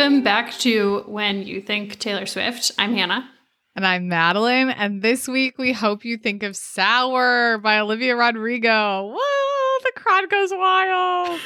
Welcome back to When You Think Taylor Swift. I'm Hannah. And I'm Madeline. And this week we hope you think of Sour by Olivia Rodrigo. Whoa, the crowd goes wild.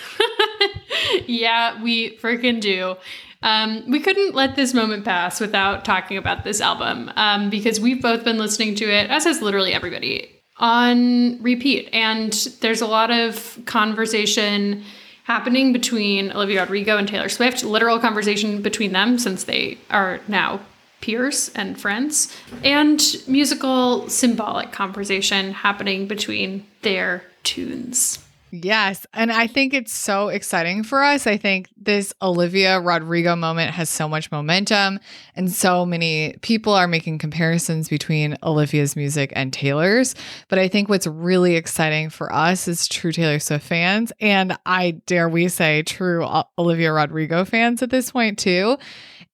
yeah, we freaking do. Um, we couldn't let this moment pass without talking about this album um, because we've both been listening to it, as has literally everybody, on repeat. And there's a lot of conversation happening between Olivia Rodrigo and Taylor Swift, literal conversation between them since they are now peers and friends, and musical symbolic conversation happening between their tunes. Yes. And I think it's so exciting for us. I think this Olivia Rodrigo moment has so much momentum, and so many people are making comparisons between Olivia's music and Taylor's. But I think what's really exciting for us as true Taylor Swift fans, and I dare we say true Olivia Rodrigo fans at this point too,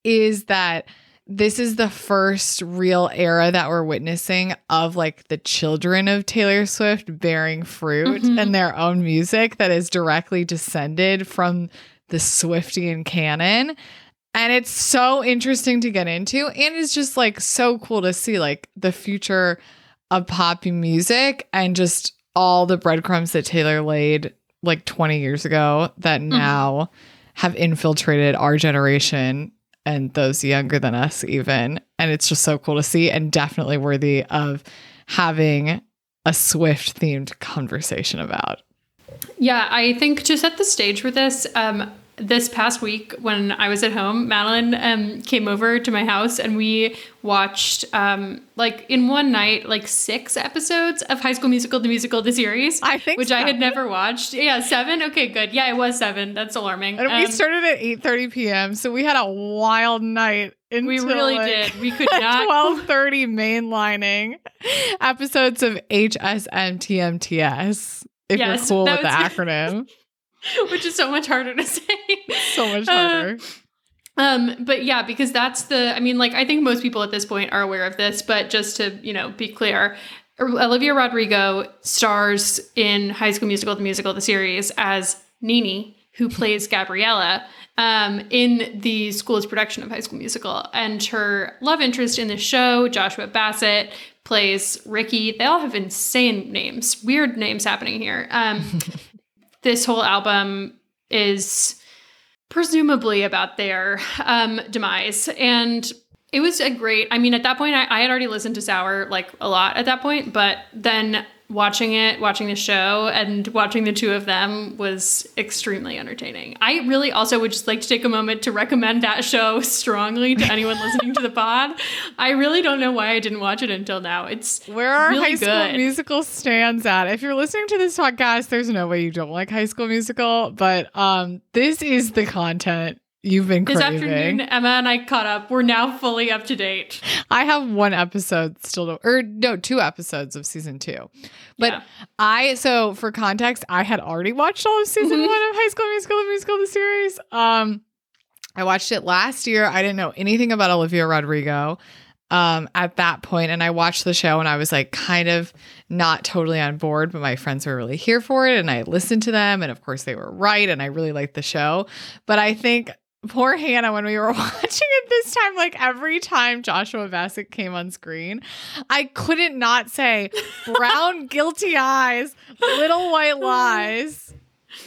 is that this is the first real era that we're witnessing of like the children of Taylor Swift bearing fruit mm-hmm. and their own music that is directly descended from the Swiftian canon. And it's so interesting to get into. And it's just like so cool to see like the future of pop music and just all the breadcrumbs that Taylor laid like 20 years ago that mm-hmm. now have infiltrated our generation and those younger than us even. And it's just so cool to see and definitely worthy of having a swift themed conversation about. Yeah i think to set the stage for this um this past week when I was at home, Madeline um, came over to my house and we watched um, like in one night like six episodes of High School Musical, the musical, the series. I think, which seven. I had never watched. Yeah, seven. Okay, good. Yeah, it was seven. That's alarming. And um, we started at eight thirty p.m., so we had a wild night. Until we really like did. We could not twelve thirty mainlining episodes of HSMTMTS. If yes, you're cool with the acronym. which is so much harder to say. So much uh, harder. Uh, um, but yeah, because that's the, I mean, like, I think most people at this point are aware of this, but just to, you know, be clear, Olivia Rodrigo stars in High School Musical, the musical, the series as Nini, who plays Gabriella um, in the school's production of High School Musical. And her love interest in the show, Joshua Bassett, plays Ricky. They all have insane names, weird names happening here. Um, this whole album is presumably about their um, demise. And it was a great, I mean, at that point, I, I had already listened to Sour like a lot at that point, but then watching it, watching the show, and watching the two of them was extremely entertaining. I really also would just like to take a moment to recommend that show strongly to anyone listening to the pod. I really don't know why I didn't watch it until now. It's where our really High School good. Musical stands at. If you're listening to this podcast, there's no way you don't like High School Musical, but um, this is the content You've been this craving. afternoon. Emma and I caught up. We're now fully up to date. I have one episode still to, or no, two episodes of season two. But yeah. I so for context, I had already watched all of season mm-hmm. one of High School Musical, the musical, the series. Um, I watched it last year. I didn't know anything about Olivia Rodrigo um, at that point, and I watched the show, and I was like kind of not totally on board, but my friends were really here for it, and I listened to them, and of course they were right, and I really liked the show. But I think poor Hannah when we were watching it this time, like every time Joshua Bassett came on screen, I couldn't not say brown guilty eyes, little white oh. lies.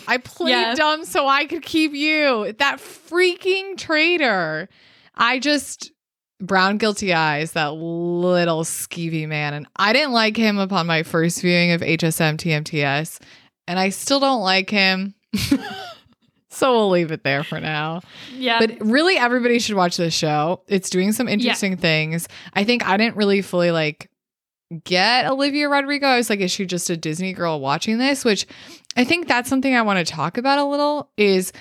I played yes. dumb so I could keep you. That freaking traitor. I just brown guilty eyes, that little skeevy man. And I didn't like him upon my first viewing of HSM TMTS. And I still don't like him. So we'll leave it there for now. Yeah. But really, everybody should watch this show. It's doing some interesting yeah. things. I think I didn't really fully like get Olivia Rodrigo. I was like, is she just a Disney girl watching this? Which I think that's something I want to talk about a little is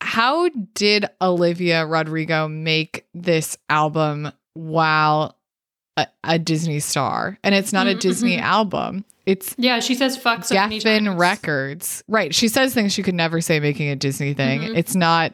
how did Olivia Rodrigo make this album while a, a Disney star? And it's not mm-hmm. a Disney album. It's yeah. She says fuck so Geffen Records, right? She says things she could never say making a Disney thing. Mm-hmm. It's not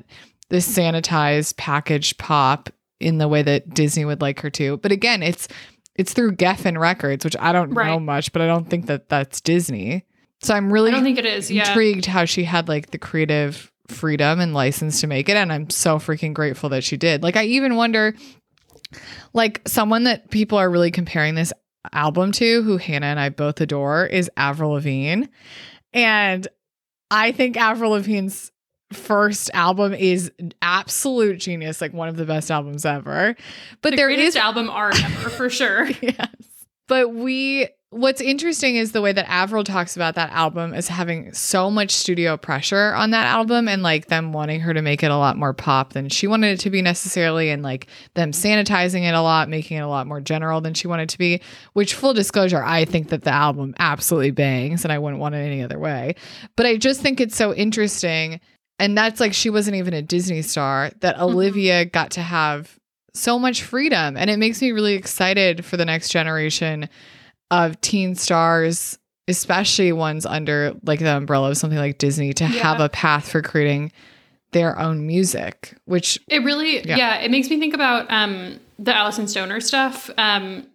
this sanitized packaged pop in the way that Disney would like her to. But again, it's it's through Geffen Records, which I don't right. know much, but I don't think that that's Disney. So I'm really I don't think it is. Intrigued yeah. how she had like the creative freedom and license to make it. And I'm so freaking grateful that she did. Like, I even wonder, like, someone that people are really comparing this album to, who Hannah and I both adore, is Avril Lavigne. And I think Avril Lavigne's first album is absolute genius, like one of the best albums ever. But the there is album art ever for sure. yes. But we what's interesting is the way that Avril talks about that album as having so much studio pressure on that album and like them wanting her to make it a lot more pop than she wanted it to be necessarily and like them sanitizing it a lot, making it a lot more general than she wanted to be, which full disclosure, I think that the album absolutely bangs and I wouldn't want it any other way. But I just think it's so interesting and that's like she wasn't even a Disney star that mm-hmm. Olivia got to have so much freedom and it makes me really excited for the next generation of teen stars especially ones under like the umbrella of something like Disney to yeah. have a path for creating their own music which it really yeah, yeah it makes me think about um the Alyson Stoner stuff um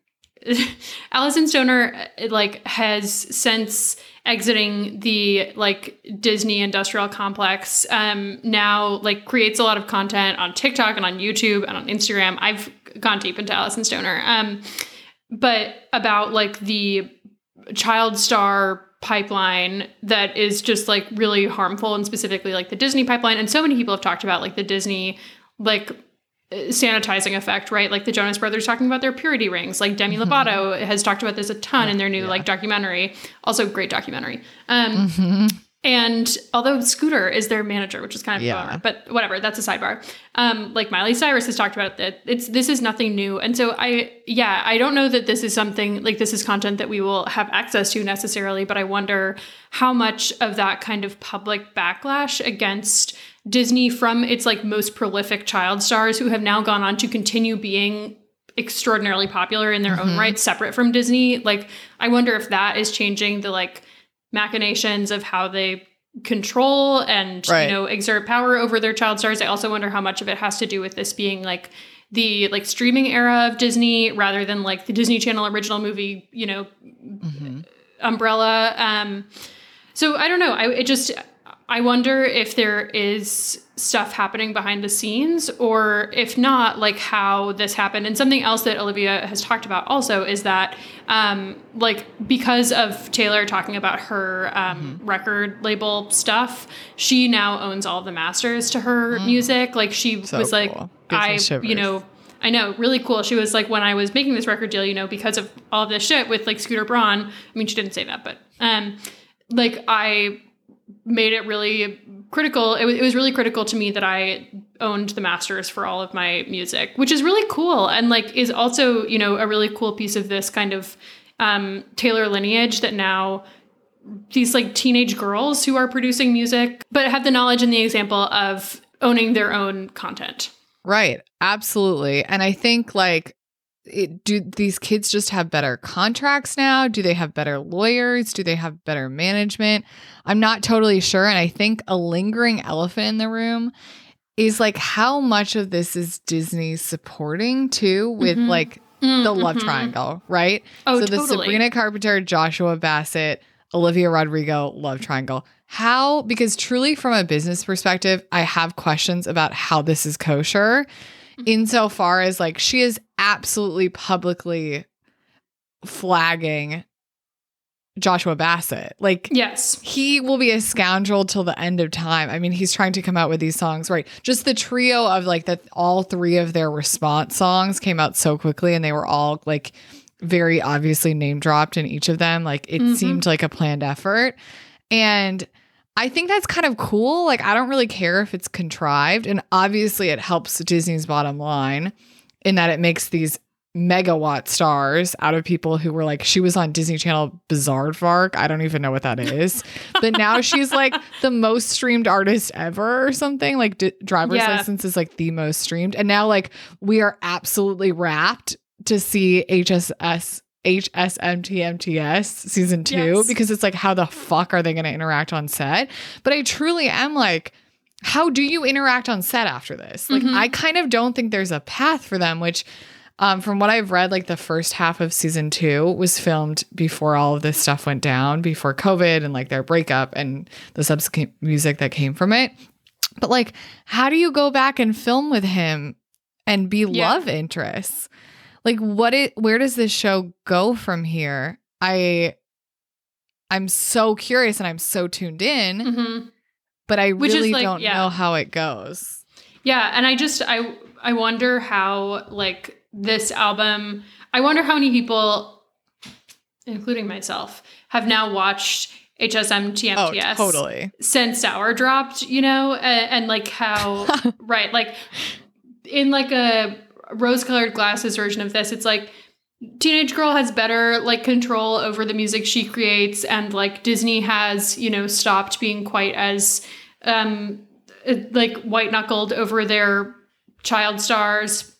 Alyson Stoner like has since exiting the like Disney industrial complex um now like creates a lot of content on TikTok and on YouTube and on Instagram. I've gone deep into Alyson Stoner. Um but about like the child star pipeline that is just like really harmful and specifically like the Disney pipeline and so many people have talked about like the Disney like sanitizing effect, right? Like the Jonas Brothers talking about their purity rings. Like Demi mm-hmm. Lovato has talked about this a ton in their new yeah. like documentary. Also, great documentary. Um, mm-hmm. And although Scooter is their manager, which is kind of yeah. bummer, but whatever, that's a sidebar. Um, like Miley Cyrus has talked about that. It's this is nothing new, and so I, yeah, I don't know that this is something like this is content that we will have access to necessarily, but I wonder how much of that kind of public backlash against Disney from its like most prolific child stars who have now gone on to continue being extraordinarily popular in their mm-hmm. own right, separate from Disney. Like, I wonder if that is changing the like machinations of how they control and right. you know exert power over their child stars. I also wonder how much of it has to do with this being like the like streaming era of Disney rather than like the Disney Channel original movie, you know, mm-hmm. umbrella. Um so I don't know. I it just I wonder if there is stuff happening behind the scenes, or if not, like how this happened. And something else that Olivia has talked about also is that, um, like, because of Taylor talking about her um, mm-hmm. record label stuff, she now owns all the masters to her mm. music. Like, she so was cool. like, I, you know, I know, really cool. She was like, when I was making this record deal, you know, because of all of this shit with like Scooter Braun. I mean, she didn't say that, but um, like I made it really critical. It, w- it was really critical to me that I owned the masters for all of my music, which is really cool and like is also you know a really cool piece of this kind of um, Taylor lineage that now these like teenage girls who are producing music but have the knowledge and the example of owning their own content. Right. Absolutely. And I think like it, do these kids just have better contracts now? Do they have better lawyers? Do they have better management? I'm not totally sure. And I think a lingering elephant in the room is like how much of this is Disney supporting too with mm-hmm. like mm-hmm. the love triangle, right? Oh, so totally. the Sabrina Carpenter, Joshua Bassett, Olivia Rodrigo love triangle. How, because truly from a business perspective, I have questions about how this is kosher insofar as like she is absolutely publicly flagging Joshua Bassett. Like, yes, he will be a scoundrel till the end of time. I mean, he's trying to come out with these songs, right? Just the trio of like that, all three of their response songs came out so quickly and they were all like very obviously name dropped in each of them. Like, it mm-hmm. seemed like a planned effort. And I think that's kind of cool. Like, I don't really care if it's contrived. And obviously, it helps Disney's bottom line in that it makes these megawatt stars out of people who were like, she was on Disney Channel Bizaardvark. I don't even know what that is. but now she's like the most streamed artist ever or something. Like, D- Driver's yeah. License is like the most streamed. And now, like, we are absolutely rapt to see HSS HSMTMTS season two yes. because it's like, how the fuck are they going to interact on set? But I truly am like, how do you interact on set after this? Like, mm-hmm. I kind of don't think there's a path for them, which, um, from what I've read, like the first half of season two was filmed before all of this stuff went down, before COVID and like their breakup and the subsequent music that came from it. But like, how do you go back and film with him and be Yeah. love interests? Like, what it? Where does this show go from here? I, I'm so curious and I'm so tuned in, Mhm. but I Which really like, don't yeah. know how it goes. Yeah, and I just I I wonder how like this album. I wonder how many people, including myself, have now watched HSM TMTS Oh, totally. since Sour dropped. You know, and, and like how right like in like a rose-colored glasses version of this, it's like teenage girl has better like control over the music she creates and like disney has you know stopped being quite as um uh, like white knuckled over their child stars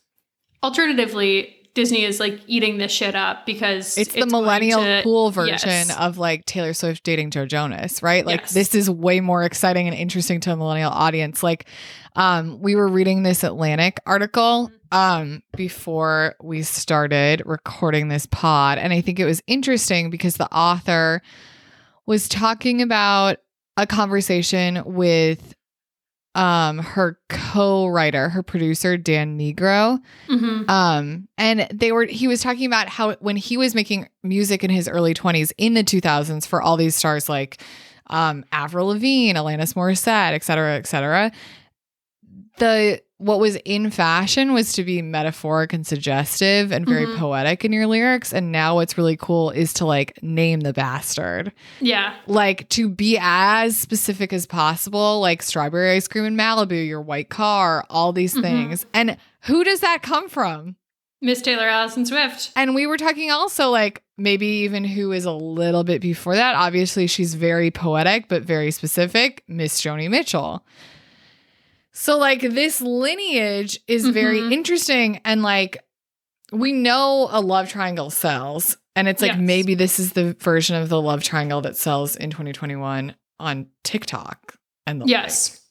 alternatively disney is like eating this shit up because It's, the millennial to- cool version yes. of like Taylor Swift dating Joe Jonas, right? Like Yes. this is way more exciting and interesting to a millennial audience. Like um we were reading this Atlantic article um before we started recording this pod and I think it was interesting because the author was talking about a conversation with um her co-writer, her producer Dan Nigro. Mhm. Um, and they were he was talking about how when he was making music in his early 20s in the 2000s for all these stars like um Avril Lavigne, Alanis Morissette, et cetera, et cetera. The what was in fashion was to be metaphoric and suggestive and very Mhm. poetic in your lyrics. And now what's really cool is to like name the bastard yeah like to be as specific as possible, like strawberry ice cream in Malibu, your white car, all these Mhm. things. And who does that come from? miss taylor alison swift And we were talking also like maybe even who is a little bit before that. Obviously, she's very poetic, but very specific. Miss Joni Mitchell. So, like, this lineage is very Mhm. interesting. And like, we know a love triangle sells. And it's like Yes. maybe this is the version of the love triangle that sells in 2021 on TikTok. And the Yes.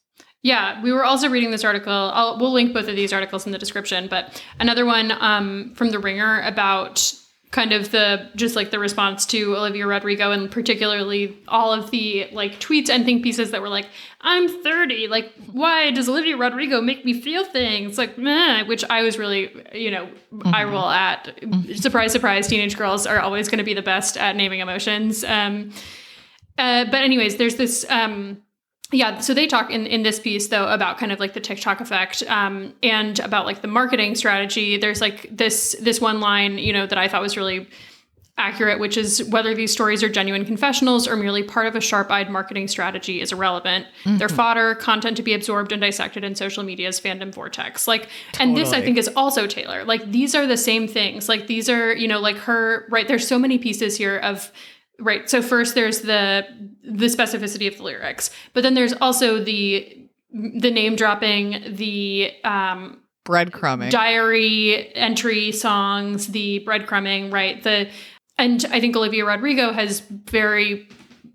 Yeah, we were also reading this article. I'll, we'll link both of these articles in the description, but another one um, from The Ringer about kind of the just like the response to Olivia Rodrigo and particularly all of the like tweets and think pieces that were like, I'm 30. Like, why does Olivia Rodrigo make me feel things? Like, meh, which I was really, you know, I roll at. Surprise, surprise, teenage girls are always going to be the best at naming emotions. Um, uh, but anyways, there's this um, yeah so they talk in, in this piece though about kind of like the tiktok effect um, and about like the marketing strategy. There's like this this one line you know that i thought was really accurate which is whether these stories are genuine confessionals or merely part of a sharp-eyed marketing strategy is irrelevant. They're fodder content to be absorbed and dissected in social media's fandom vortex. Like and this i think is also taylor. Like these are the same things. Like these are you know like her right there's so many pieces here of Right. So first there's the the specificity of the lyrics, but then there's also the the name dropping, the um breadcrumbing. diary entry songs, the breadcrumbing, right? The and I think Olivia Rodrigo has very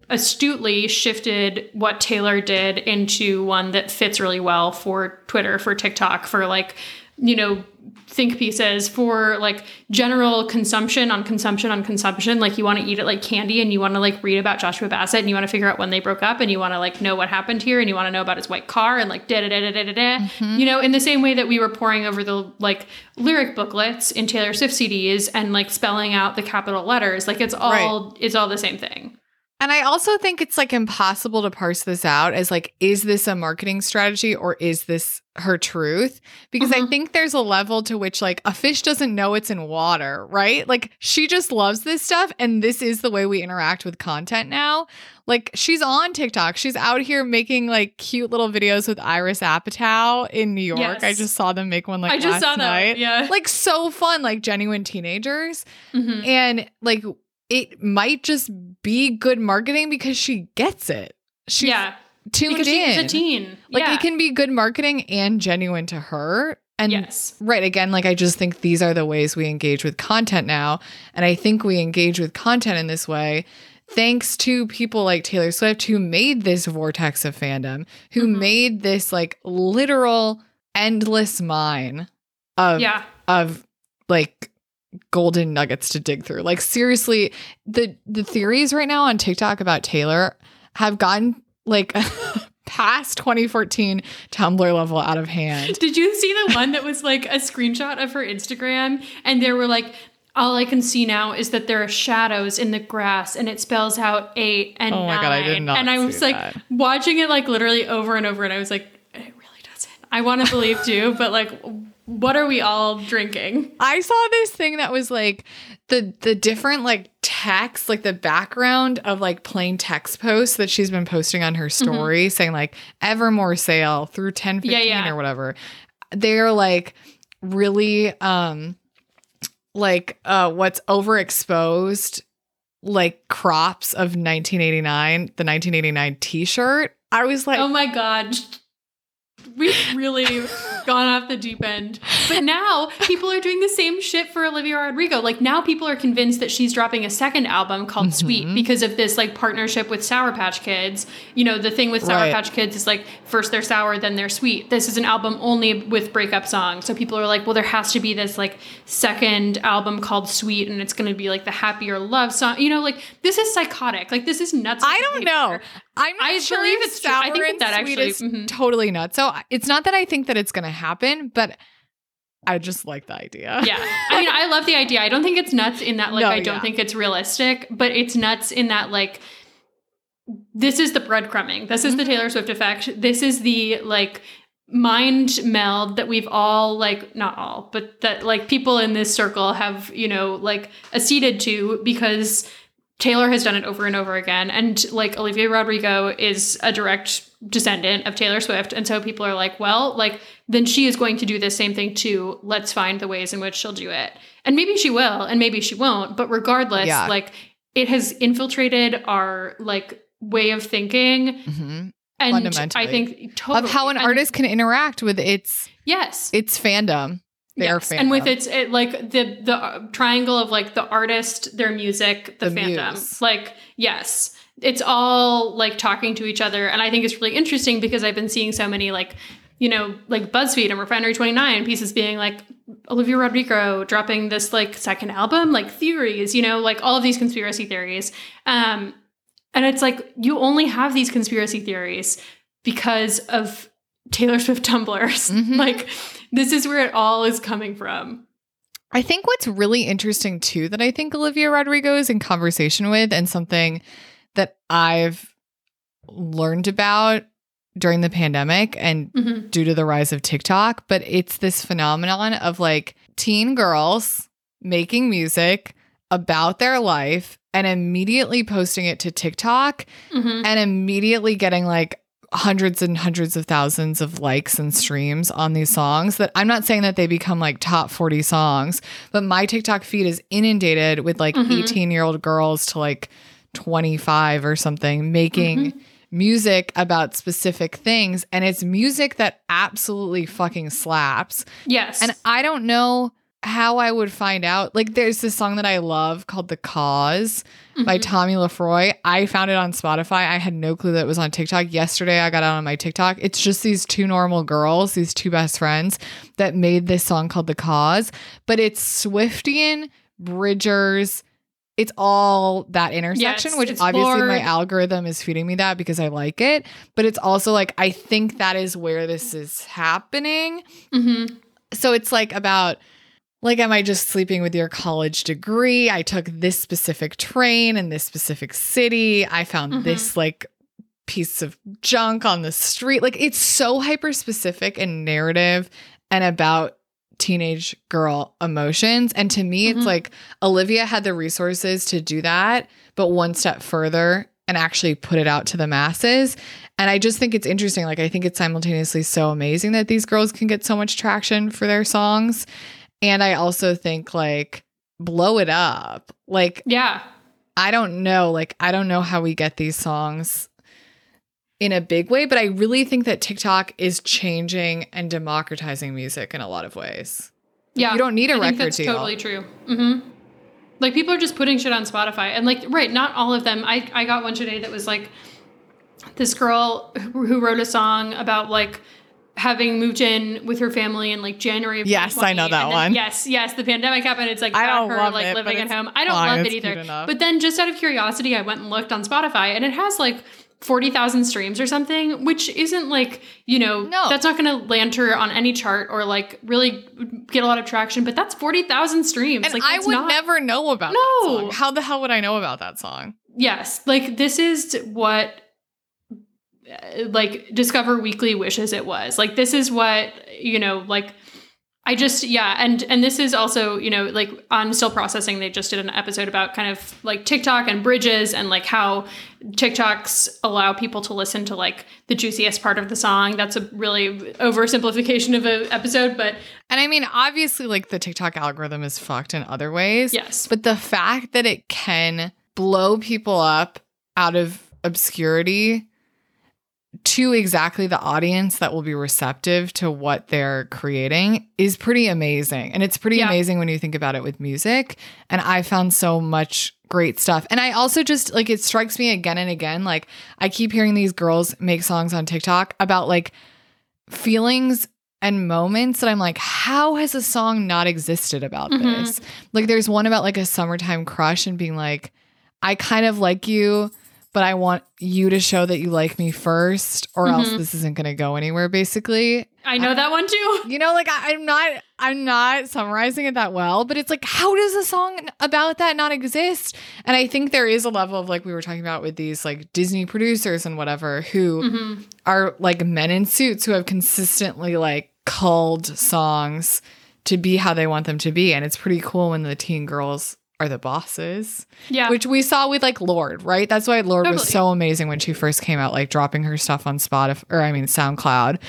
astutely shifted what Taylor did into one that fits really well for Twitter, for TikTok, for like, you know, think pieces, for like general consumption on consumption on consumption. Like you want to eat it like candy and you want to like read about Joshua Bassett and you want to figure out when they broke up and you want to like know what happened here and you want to know about his white car and like da da da da da da da. Mm-hmm. You know, in the same way that we were pouring over the like lyric booklets in Taylor Swift CDs and like spelling out the capital letters. Like it's all it's all the same thing. And I also think it's like impossible to parse this out as like, is this a marketing strategy or is this her truth? Because I Mhm. think there's a level to which like a fish doesn't know it's in water, right? Like she just loves this stuff. And this is the way we interact with content now. Like she's on TikTok. She's out here making like cute little videos with Iris Apatow in New York. Yes. I just saw them make one like I just last saw that. night. Yeah. Like so fun, like genuine teenagers. Mhm. And like it might just be good marketing because she gets it. She's yeah. tuned Because in. a teen. Like yeah. it can be good marketing and genuine to her. And yes. right, again, like I just think these are the ways we engage with content now. And I think we engage with content in this way thanks to people like Taylor Swift who made this vortex of fandom, who Mhm. made this like literal endless mine of Yeah. of like golden nuggets to dig through. Like seriously, the the theories right now on TikTok about Taylor have gotten like past 2014 Tumblr level out of hand. Did you see the one that was like a screenshot of her Instagram and there were like all I can see now is that there are shadows in the grass and it spells out eight and Oh my nine. God, I did not and I was like that. watching it like literally over and over and I was like, it really doesn't. I want to believe too, but like what are we all drinking? I saw this thing that was like the the different like text, like the background of like plain text posts that she's been posting on her story saying like Evermore sale through 1015 Yeah, yeah. or whatever. They're like really um like uh what's overexposed like crops of 1989, the 1989 t-shirt. I was like Oh my god. We've really gone off the deep end. But now people are doing the same shit for Olivia Rodrigo. Like now people are convinced that she's dropping a second album called mm-hmm. Sweet because of this like partnership with Sour Patch Kids. You know, the thing with Sour Right. Patch Kids is like first they're sour, then they're sweet. This is an album only with breakup songs. So people are like, well, there has to be this like second album called Sweet and it's gonna be like the happier love song. You know, like this is psychotic. Like this is nuts. I don't know. I'm not I sure believe it's true. I think that actually- is mhm. totally nuts. So it's not that I think that it's going to happen, but I just like the idea. yeah. I mean, I love the idea. I don't think it's nuts in that like No, I don't yeah. think it's realistic, but it's nuts in that like this is the breadcrumbing. This is the Mm-hmm. Taylor Swift effect. This is the like mind meld that we've all like not all, but that like people in this circle have, you know, like acceded to because Taylor has done it over and over again. And like Olivia Rodrigo is a direct descendant of Taylor Swift. And so people are like, well, like, then she is going to do the same thing too. Let's find the ways in which she'll do it. And maybe she will, and maybe she won't. But regardless, Yeah. like, it has infiltrated our like way of thinking. Mhm. And I think totally. Of how an And- artist can interact with its Yes. its fandom, their Yes, fandom. and with its it, like the the uh, triangle of like the artist, their music, the, The fandom. muse. Like yes, it's all like talking to each other, and I think it's really interesting because I've been seeing so many like you know like BuzzFeed and Refinery Twenty Nine pieces being like Olivia Rodrigo dropping this like second album, like theories, you know, like all of these conspiracy theories. Um, and it's like you only have these conspiracy theories because of Taylor Swift tumblers. Mhm. Like this is where it all is coming from. I think what's really interesting too that I think Olivia Rodrigo is in conversation with and something that I've learned about during the pandemic and Mhm. due to the rise of TikTok, but it's this phenomenon of like teen girls making music about their life and immediately posting it to TikTok Mhm. and immediately getting like hundreds and hundreds of thousands of likes and streams on these songs that I'm not saying that they become like top 40 songs, but my TikTok feed is inundated with like Mhm. 18 year old girls to like 25 or something making Mhm. music about specific things. And it's music that absolutely fucking slaps. Yes. And I don't know how I would find out. Like, there's this song that I love called The Cause by Mhm. Tommy Lefroy. I found it on Spotify. I had no clue that it was on TikTok. Yesterday, I got it on my TikTok. It's just these two normal girls, these two best friends, that made this song called The Cause. But it's Swiftian, Bridgers. It's all that intersection, Yes, which obviously my algorithm is feeding me that because I like it. But it's also like, I think that is where this is happening Mhm. so it's like about like am i just sleeping with your college degree i took this specific train in this specific city i found Mhm. this like piece of junk on the street like it's so hyper specific and narrative and about teenage girl emotions and to me Mhm. it's like olivia had the resources to do that but one step further and actually put it out to the masses and I just think it's interesting. Like, I think it's simultaneously so amazing that these girls can get so much traction for their songs. And I also think, like, blow it up. Like, Yeah. I don't know. Like, I don't know how we get these songs in a big way, but I really think that TikTok is changing and democratizing music in a lot of ways. Yeah. You don't need a I record that's deal. totally true. hmm Like people are just putting shit on Spotify, and like, right, not all of them. I I got one today that was like this girl who wrote a song about like having moved in with her family in like January of Yes, I know that one. Yes, yes, the pandemic happened. It's like I don't her love like it, living at home. I don't love it either. But then just out of curiosity, I went and looked on Spotify, and it has like 40,000 streams or something, which isn't like, you know, No. that's not going to land her on any chart or like really get a lot of traction, but that's 40,000 streams. And like, I would not- never know about No. that song. How the hell would I know about that song? Yes. Like, this is what Uh, like Discover Weekly wishes it was. Like, this is what, you know, like, I just yeah, and and this is also you know like on still processing. They just did an episode about kind of like TikTok and bridges and like how TikToks allow people to listen to like the juiciest part of the song. That's a really oversimplification of an episode, but And I mean, obviously, like the TikTok algorithm is fucked in other ways. yes, But the fact that it can blow people up out of obscurity to exactly the audience that will be receptive to what they're creating is pretty amazing. And it's pretty Yeah. amazing when you think about it with music. And I found so much great stuff. And I also just like it strikes me again and again like I keep hearing these girls make songs on TikTok about like feelings and moments that I'm like, how has a song not existed about Mhm. this? Like, there's one about like a summertime crush and being like, I kind of like you, but I want you to show that you like me first, or else Mhm. this isn't going to go anywhere, basically. I know that one too. You know, like I, I'm not, I'm not summarizing it that well, but it's like, how does a song about that not exist? And I think there is a level of like we were talking about with these like Disney producers and whatever who hmm are like men in suits who have consistently like culled songs to be how they want them to be. And it's pretty cool when the teen girls are the bosses, Yeah, which we saw with like Lorde, right? That's why Lorde was so amazing when she first came out, like dropping her stuff on Spotify or I mean SoundCloud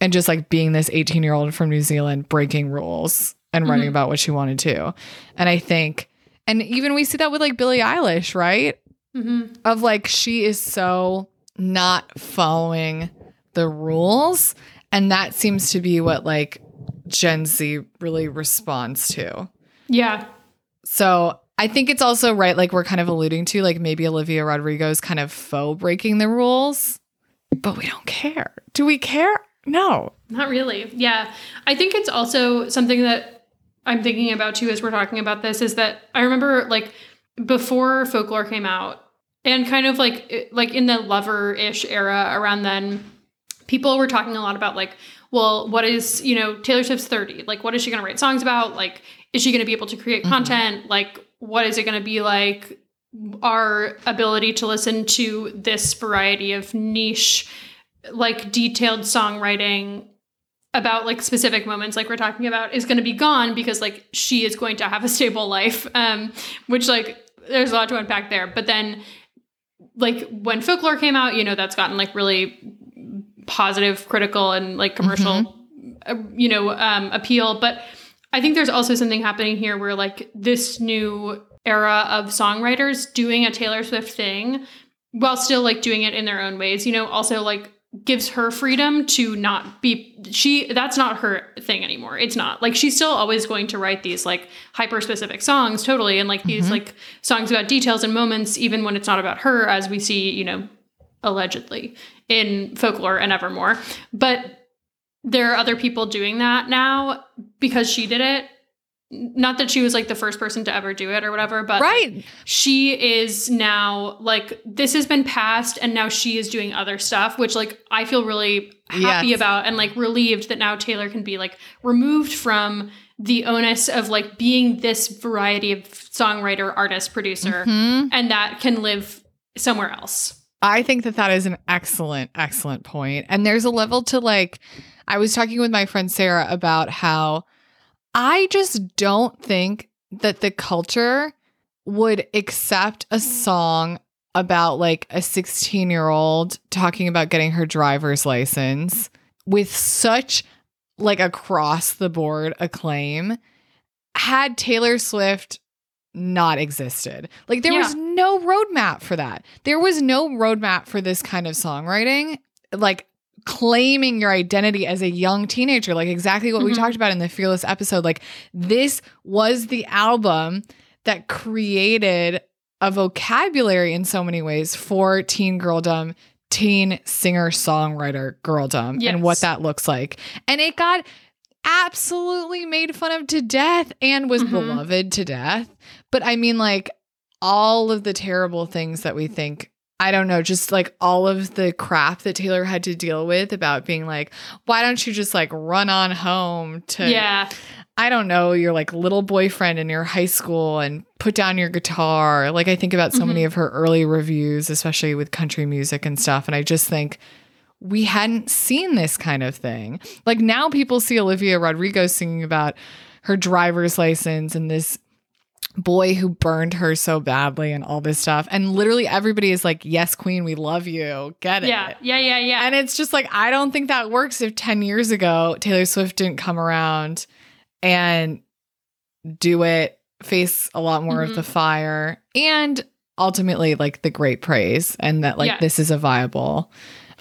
and just like being this 18 year old from New Zealand breaking rules and writing Mhm. about what she wanted to. And I think, and even we see that with like Billie Eilish, right? hmm of like she is so not following the rules and that seems to be what like gen z really responds to yeah, so i think it's also right like we're kind of alluding to like maybe olivia rodrigo's kind of faux breaking the rules but we don't care. Do we care? No. Not really. Yeah. I think it's also something that I'm thinking about too as we're talking about this is that I remember like before folklore came out and kind of like like in the lover-ish era around then people were talking a lot about like well what is you know Taylor Swift's 30 like what is she going to write songs about? Like is she going to be able to create Mhm. content? Like what is it going to be like? Our ability to listen to this variety of niche like detailed songwriting about like specific moments like we're talking about is going to be gone because like she is going to have a stable life um which like there's a lot to unpack there. But then like when folklore came out you know that's gotten like really positive critical and like commercial uh, you know um appeal. But i think there's also something happening here where like this new era of songwriters doing a taylor swift thing while still like doing it in their own ways you know also like gives her freedom to not be she that's not her thing anymore it's not like she's still always going to write these like hyper specific songs totally and like these Mhm. like songs about details and moments even when it's not about her as we see you know allegedly in folklore and evermore but there are other people doing that now because she did it not that she was like the first person to ever do it or whatever but right she is now like this has been passed and now she is doing other stuff which like i feel really happy Yes. about and like relieved that now taylor can be like removed from the onus of like being this variety of songwriter artist producer Mhm. and that can live somewhere else I think that that is an excellent, excellent point. And there's a level to like, I was talking with my friend Sarah about how I just don't think that the culture would accept a mm. song about like a 16 year old talking about getting her driver's license with such like across the board acclaim had Taylor Swift not existed. Like there was no roadmap for that. There was no roadmap for this kind of songwriting. Like claiming your identity as a young teenager, like exactly what we Mhm. talked about in the Fearless episode. Like this was the album that created a vocabulary in so many ways for teen girldom, teen singer songwriter girldom, Yes. and what that looks like. And it got absolutely made fun of to death and was Mhm. beloved to death. But I mean, like, all of the terrible things that we think I don't know, just like all of the crap that Taylor had to deal with about being like, why don't you just like run on home to, Yeah. I don't know, your like little boyfriend in your high school and put down your guitar. Like, I think about so many Mhm. of her early reviews, especially with country music and stuff. And I just think we hadn't seen this kind of thing. Like, now people see Olivia Rodrigo singing about her driver's license and this boy who burned her so badly and all this stuff. And literally everybody is like, Yes, Queen, we love you. Get it. Yeah. Yeah. Yeah. Yeah. And it's just like, I don't think that works if 10 years ago Taylor Swift didn't come around and do it, face a lot more Mhm. of the fire, and ultimately like the great praise, and that like Yeah. this is a viable.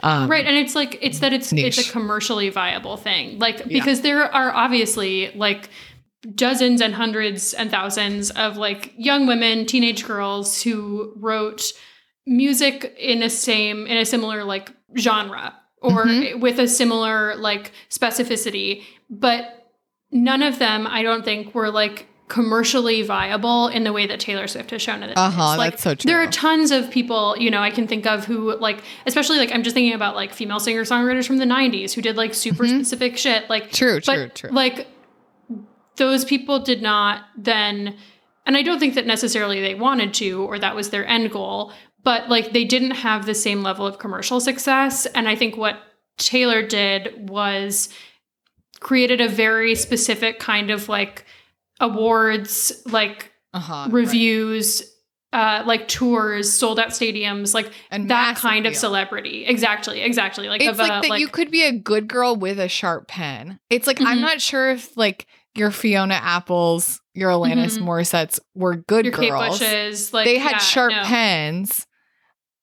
Um, right and it's like it's that it's it's a commercially viable thing like Yeah. because there are obviously like dozens and hundreds and thousands of like young women teenage girls who wrote music in a same in a similar like genre or Mhm. with a similar like specificity but none of them i don't think were like commercially viable in the way that taylor swift has shown it. Uh-huh, like that's so true. there are tons of people you know i can think of who like especially like i'm just thinking about like female singer songwriters from the 90s who did like super Mhm. specific shit like True, but true, true. like those people did not then and i don't think that necessarily they wanted to or that was their end goal but like they didn't have the same level of commercial success. And i think what taylor did was created a very specific kind of like awards like uh-huh, reviews uh like tours sold out stadiums like And that kind of celebrity. Exactly exactly. Like It's of like a, that like you could be a good girl with a sharp pen. It's like I'm Mhm. not sure if like your Fiona Apples, your Alanis Mhm. Morissette's were good your girls. Bushes like they had yeah, sharp no. pens,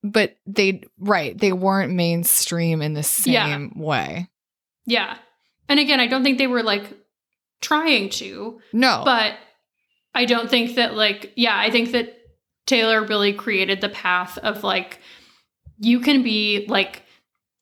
but they right they weren't mainstream in the same Yeah. way. yeah and again i don't think they were like trying to No, but i don't think that like yeah i think that taylor really created the path of like you can be like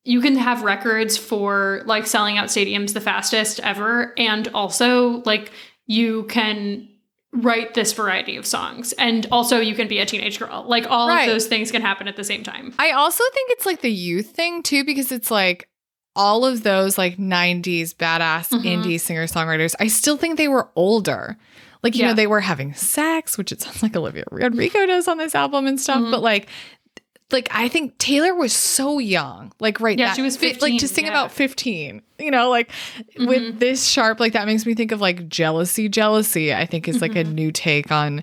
you can have records for like selling out stadiums the fastest ever and also like you can write this variety of songs and also you can be a teenage girl like all Right. of those things can happen at the same time I also think it's like the youth thing too because it's like all of those like 90s badass Mhm. indie singer songwriters. I still think they were older. Like you Yeah. know they were having sex, which it sounds like Olivia Rodrigo does on this album and stuff, Mhm. but like like I think Taylor was so young. Like right Yeah, that she was fi- like to 15, sing yeah. about 15. You know, like Mhm. with this sharp like that makes me think of like jealousy jealousy I think is like a Mhm. new take on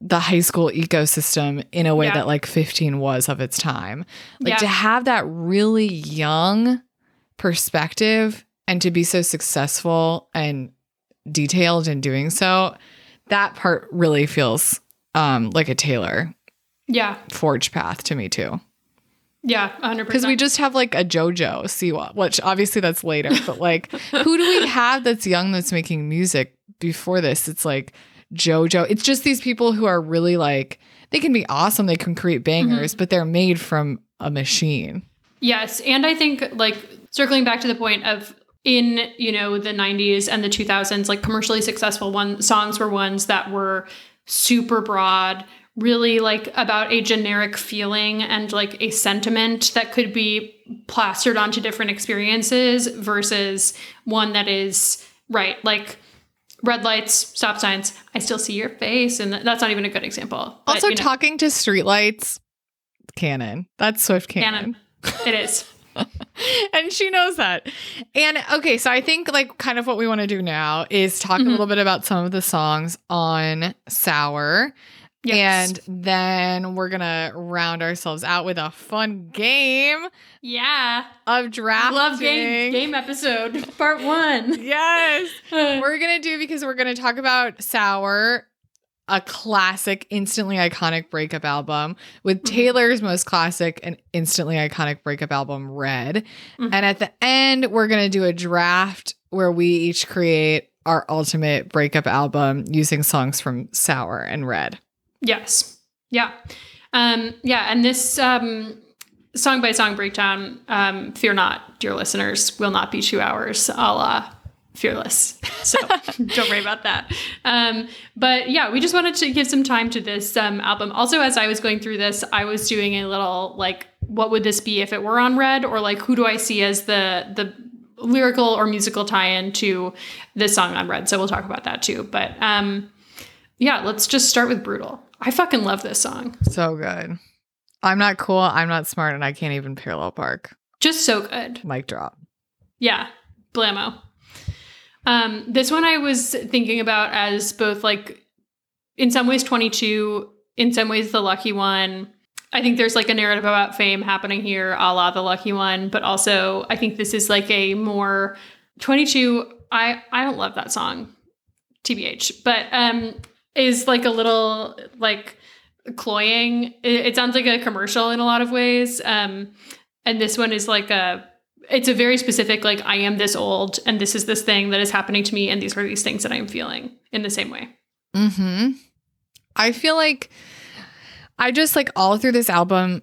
the high school ecosystem in a way Yeah. that like 15 was of its time. Like Yeah. to have that really young perspective and to be so successful and detailed in doing so, that part really feels um like a Taylor yeah forge path to me too. yeah 100% Because we just have like a JoJo Siwa, which obviously that's later, but like who do we have that's young that's making music before this? It's like JoJo. It's just these people who are really like they can be awesome, they can create bangers, mm-hmm. but they're made from a machine. Yes, and I think like circling back to the point of in you know the 90s and the 2000s like commercially successful one songs were ones that were super broad really like about a generic feeling and like a sentiment that could be plastered onto different experiences versus one that is right like red lights stop signs i still see your face and that's not even a good example but, Also, you know, talking to streetlights, canon. That's Swift canon. canon it is and she knows that. And okay, so I think like kind of what we want to do now is talk Mhm. a little bit about some of the songs on Sour. Yes. And then we're going to round ourselves out with a fun game yeah of drafting. Love game game episode part one. Yes. we're We're going to do because we're going to talk about Sour, a classic, instantly iconic breakup album, with Mhm. Taylor's most classic and instantly iconic breakup album, Red. Mhm. And at the end, we're going to do a draft where we each create our ultimate breakup album using songs from Sour and Red. Yes, yeah, um, yeah, and this um, song by song breakdown. Um, fear not, dear listeners, will not be two hours, a la fearless. So don't worry about that. Um, but yeah, we just wanted to give some time to this um, album. Also, as I was going through this, I was doing a little like, what would this be if it were on Red, or like, who do I see as the the lyrical or musical tie-in to this song on Red? So we'll talk about that too. But um, yeah, let's just start with Brutal. I fucking love this song. So good. I'm not cool. I'm not smart, and I can't even parallel park. Just so good. Mic drop. Yeah, blammo. Um, this one I was thinking about as both like, in some ways, 22, in some ways, the lucky one. I think there's like a narrative about fame happening here, a la the lucky one, but also I think this is like a more 22. I I don't love that song, tbh, but um, is like a little like cloying. It, it sounds like a commercial in a lot of ways. Um, and this one is like a it's a very specific like i am this old and this is this thing that is happening to me and these are these things that i'm feeling in the same way hmm I feel like I just like all through this album,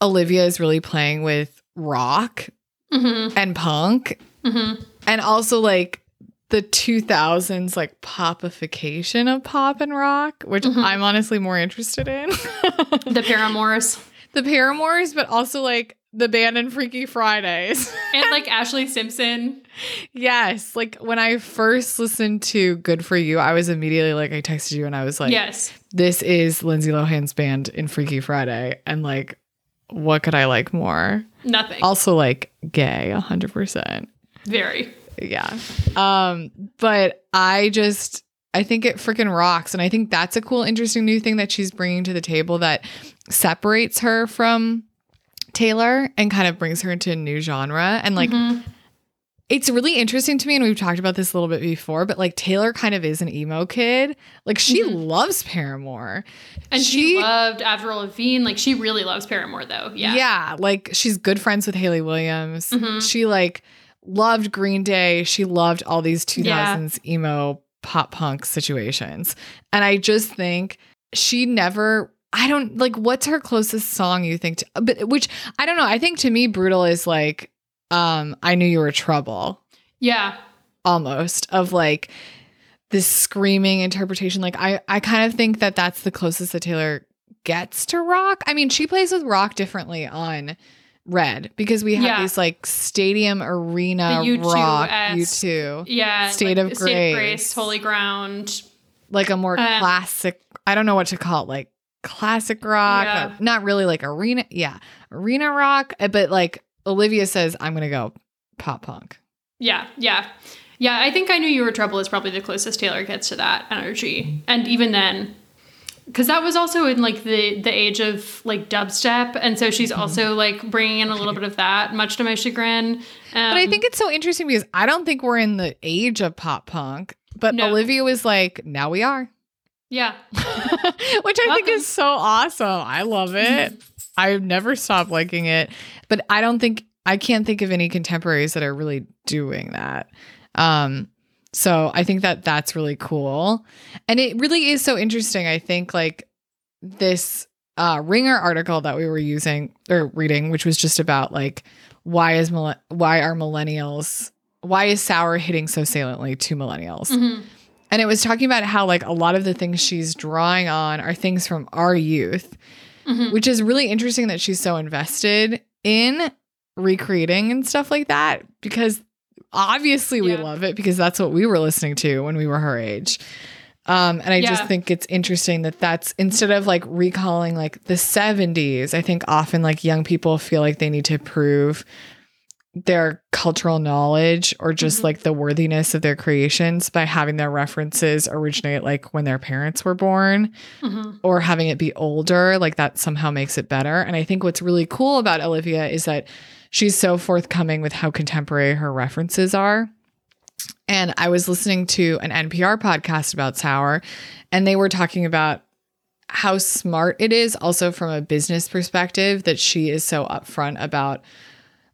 Olivia is really playing with rock mm-hmm. and punk Mm-hmm. and also like the 2000s like popification of pop and rock, which Mhm. I'm honestly more interested in. the paramores the Paramores, but also like the band and Freaky Fridays. and like ashlee simpson yes. Like when I first listened to Good For You, I was immediately like, I texted you and I was like, yes this is Lindsay Lohan's band in Freaky Friday. And like, what could I like more? nothing Also, like, gay, 100%. very Yeah. Um, but I just, I think it freaking rocks. And I think that's a cool, interesting new thing that she's bringing to the table that separates her from Taylor and kind of brings her into a new genre. And like, Mhm. it's really interesting to me, and we've talked about this a little bit before, but like Taylor kind of is an emo kid. Like she Mhm. loves Paramore. and she, loved avril lavigne like she really loves paramore though yeah Yeah, like she's good friends with Hayley Williams. Mhm. She like loved Green Day. She loved all these 2000s emo pop punk situations. And I just think she never I don't like what's her closest song you think to but which I don't know. I think to me Brutal is like um I knew you were trouble yeah almost of like this screaming interpretation like i i kind of think that that's the closest that taylor gets to rock i mean she plays with rock differently on red because we have Yeah. these like stadium arena The U2 rock esque- u2 yeah State like of state of Grace. grace holy ground like a more Um, classic i don't know what to call it like classic rock Yeah. not really like arena yeah arena rock uh, but like olivia says i'm gonna go pop punk Yeah, yeah. Yeah, I think I knew you were trouble is probably the closest Taylor gets to that energy. And even then cuz that was also in like the the age of like dubstep and so she's also like bringing in a little bit of that much to my chagrin. Um, But I think it's so interesting because I don't think we're in the age of pop punk. But No. Olivia was like, now we are. yeah. Which I think is so awesome. I love it. I've never stopped liking it. But I don't think I can't think of any contemporaries that are really doing that. Um so I think that that's really cool. And it really is so interesting. I think like this uh ringer article that we were using or reading which was just about like why is why are millennials why is sour hitting so saliently to millennials Mhm. and it was talking about how like a lot of the things she's drawing on are things from our youth Mhm. which is really interesting that she's so invested in recreating and stuff like that because obviously we Yeah. love it because that's what we were listening to when we were her age um, and I just think it's interesting that that's instead of like recalling like the 70s, I think often like young people feel like they need to prove their cultural knowledge or just Mhm. like the worthiness of their creations by having their references originate like when their parents were born Mhm. or having it be older, like that somehow makes it better. And I think what's really cool about Olivia is that she's so forthcoming with how contemporary her references are. And I was listening to an NPR podcast about Sour, and they were talking about how smart it is, also from a business perspective, that she is so upfront about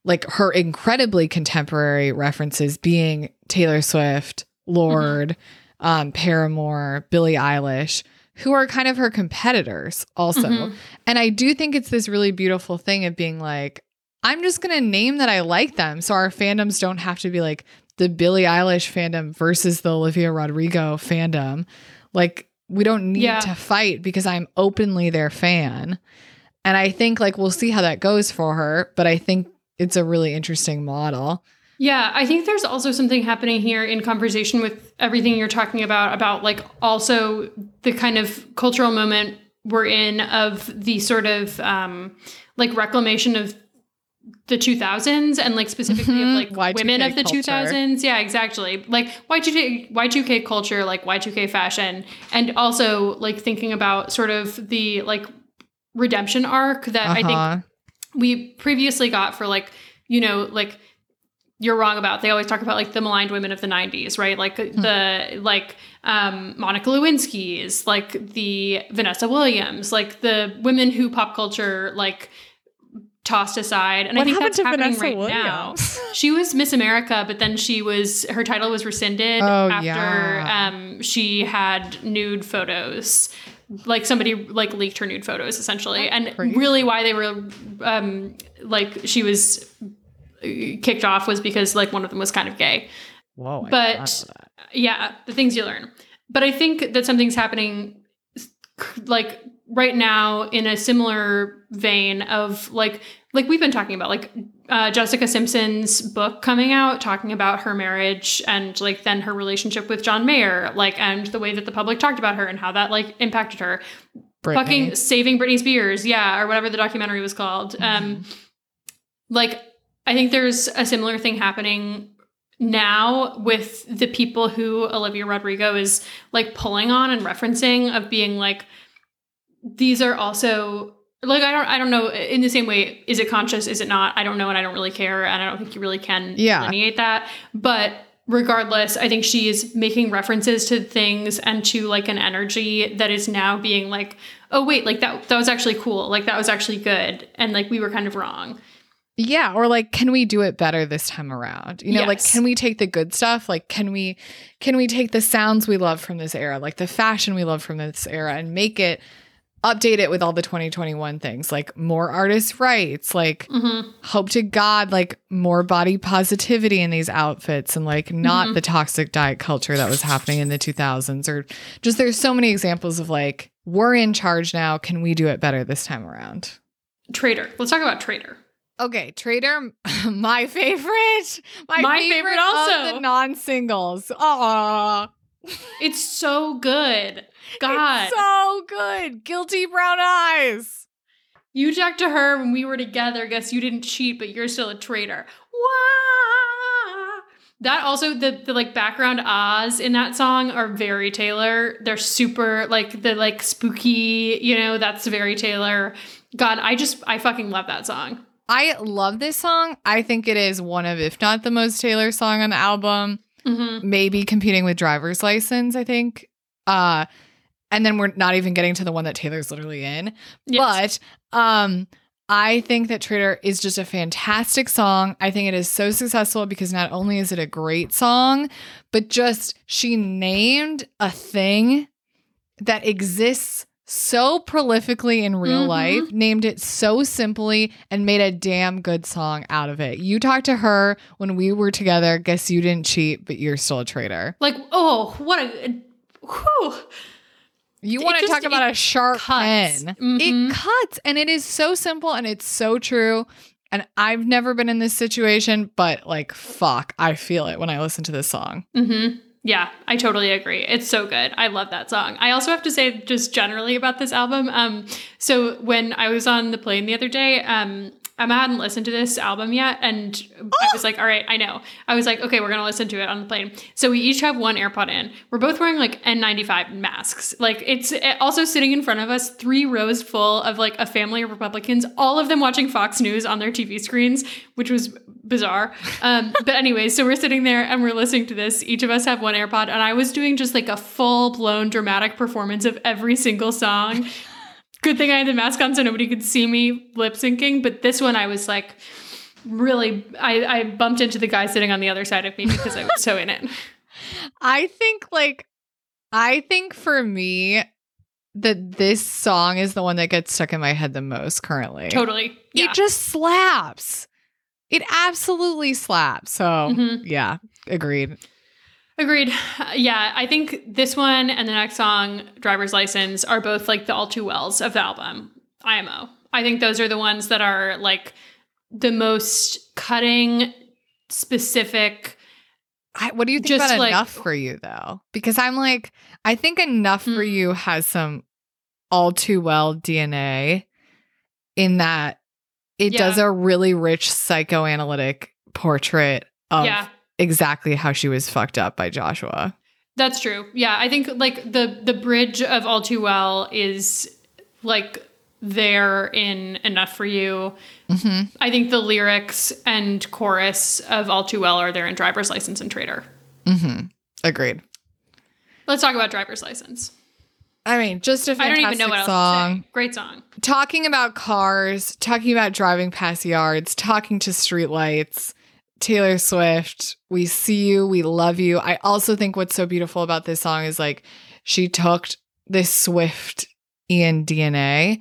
like her incredibly contemporary references being Taylor Swift, Lorde, um, Paramore, Billie Eilish, who are kind of her competitors also. Mhm. And I do think it's this really beautiful thing of being like, I'm just going to name that I like them. So our fandoms don't have to be like, the Billie Eilish fandom versus the Olivia Rodrigo fandom. Like we don't need Yeah. to fight because I'm openly their fan. And I think like we'll see how that goes for her, but I think it's a really interesting model. Yeah, I think there's also something happening here in conversation with everything you're talking about, about like also the kind of cultural moment we're in of the sort of um, like reclamation of the 2000s and like specifically Mhm, of like Y2K women of the culture. 2000s. Yeah, exactly. Like Y2K, Y2K culture, like Y2K fashion, and also like thinking about sort of the like redemption arc that I think Uh-huh. we previously got for like you know like you're wrong about they always talk about like the maligned women of the 90s right like the like um monica lewinsky's like the vanessa williams like the women who pop culture like tossed aside and i think that's happening Vanessa right now she was miss america but then she was her title was rescinded Oh, after yeah. um she had nude photos like somebody like leaked her nude photos essentially and crazy. really why they were um like she was kicked off was because like one of them was kind of gay Whoa. I But- forgot about that. yeah the things you learn but i think that something's happening like right now in a similar vein of like like we've been talking about like uh, jessica simpson's book coming out talking about her marriage and like then her relationship with john mayer like and the way that the public talked about her and how that like impacted her Britney. fucking saving Britney Spears, yeah, or whatever the documentary was called. Um, like I think there's a similar thing happening now with the people who Olivia Rodrigo is like pulling on and referencing of being like these are also like I don't I don't know in the same way is it conscious is it not I don't know and I don't really care and I don't think you really can Yeah. delineate that but regardless I think she is making references to things and to like an energy that is now being like oh wait like that that was actually cool like that was actually good and like we were kind of wrong Yeah, or like can we do it better this time around? You know, like can we take the good stuff? Like can we can we take the sounds we love from this era, like the fashion we love from this era and make it update it with all the 2021 things, like more artist rights, like mm-hmm. hope to god like more body positivity in these outfits and like not Mhm. the toxic diet culture that was happening in the 2000s or just there's so many examples of like we're in charge now, can we do it better this time around? Traitor let's talk about Traitor Okay, Traitor, my favorite. My, My favorite, favorite of also. the non-singles. Aw, it's so good God it's so good. Guilty brown eyes. You talked to her when we were together. Guess you didn't cheat, but you're still a traitor. Wah! That also the the like background ahs in that song are very Taylor. They're super like the like spooky, you know, that's very Taylor. God, I just I fucking love that song. I love this song. I think it is one of, if not the most Taylor song on the album, Mm-hmm. maybe competing with Driver's License. I think. Uh, and then we're not even getting to the one that Taylor's literally in. But um I think that Traitor is just a fantastic song. I think it is so successful because not only is it a great song, but just she named a thing that exists so prolifically in real Mhm. life, named it so simply, and made a damn good song out of it. You talked to her when we were together. Guess you didn't cheat, but you're still a traitor. like oh, what a whew. You want to talk about a sharp cuts. pen. Mhm. It cuts and it is so simple and it's so true. And I've never been in this situation, but like, fuck, I feel it when I listen to this song. Mm-hmm. Yeah, I totally agree. It's so good. I love that song. I also have to say, just generally about this album. Um, so when I was on the plane the other day, um, Emma hadn't listened to this album yet, and I was like, "All right, I know." I was like, "Okay, we're gonna listen to it on the plane." So we each have one AirPod in. We're both wearing like N95 masks. Like it's it- also sitting in front of us, three rows full of like a family of Republicans, all of them watching Fox News on their TV screens, which was bizarre. Um, but anyway, so we're sitting there and we're listening to this. Each of us have one AirPod, and I was doing just like a full blown dramatic performance of every single song. Good thing I had the mask on so nobody could see me lip syncing. But this one, I was like, really, I, I bumped into the guy sitting on the other side of me because I was so in it. I think, like, I think for me, that this song is the one that gets stuck in my head the most currently. Totally. Yeah. It just slaps. It absolutely slaps. So, Mhm. yeah, agreed. Agreed. Uh, Yeah, I think this one and the next song, Driver's License, are both like the all too wells of the album, IMO. I think those are the ones that are like the most cutting, specific. I, what do you think Just about like- enough for you though? Because I'm like, I think enough for Hmm. you has some all too well DNA in that it Yeah. does a really rich psychoanalytic portrait of yeah, exactly how she was fucked up by Joshua. that's true. Yeah, I think like the the bridge of All Too Well is like there in Enough for You. Mm-hmm. I think the lyrics and chorus of All Too Well are there in Driver's License and Traitor. Mm-hmm. Agreed. Let's talk about Driver's License. I mean, just a I don't fantastic even know what else song. Great song. talking about cars, talking about driving past yards, talking to streetlights, Taylor Swift, we see you, we love you. I also think what's so beautiful about this song is like she took this Swift Ian DNA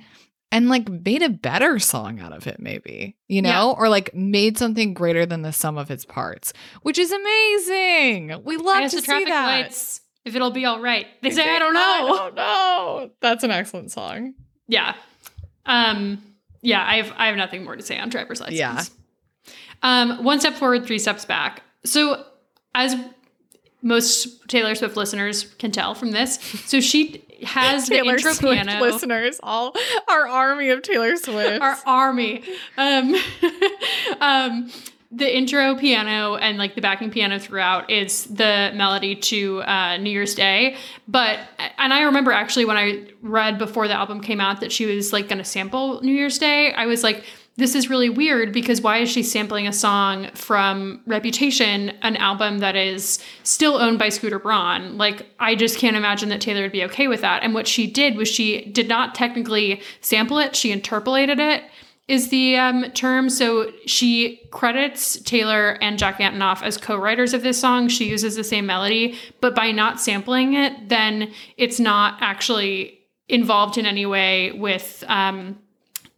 and like made a better song out of it, maybe, you know, Yeah. or like made something greater than the sum of its parts, which is amazing. We love to see that. lights. If it'll be all right. They say I don't know. I don't know. That's an excellent song. Yeah. Um yeah, I have I have nothing more to say on driver's license. Yeah. Um one step forward, three steps back. So as most Taylor Swift listeners can tell from this, so she has the Taylor intro Swift piano. listeners, all our army of Taylor Swift. our army. Um, um, the intro piano and like the backing piano throughout is the melody to uh, New Year's Day. But and I remember actually when I read before the album came out that she was like going to sample New Year's Day, I was like. This is really weird because why is she sampling a song from Reputation, an album that is still owned by Scooter Braun? Like, I just can't imagine that Taylor would be okay with that. And what she did was she did not technically sample it, she interpolated it is the um, term. So she credits Taylor and Jack Antonoff as co-writers of this song. She uses the same melody, but by not sampling it, then it's not actually involved in any way with um,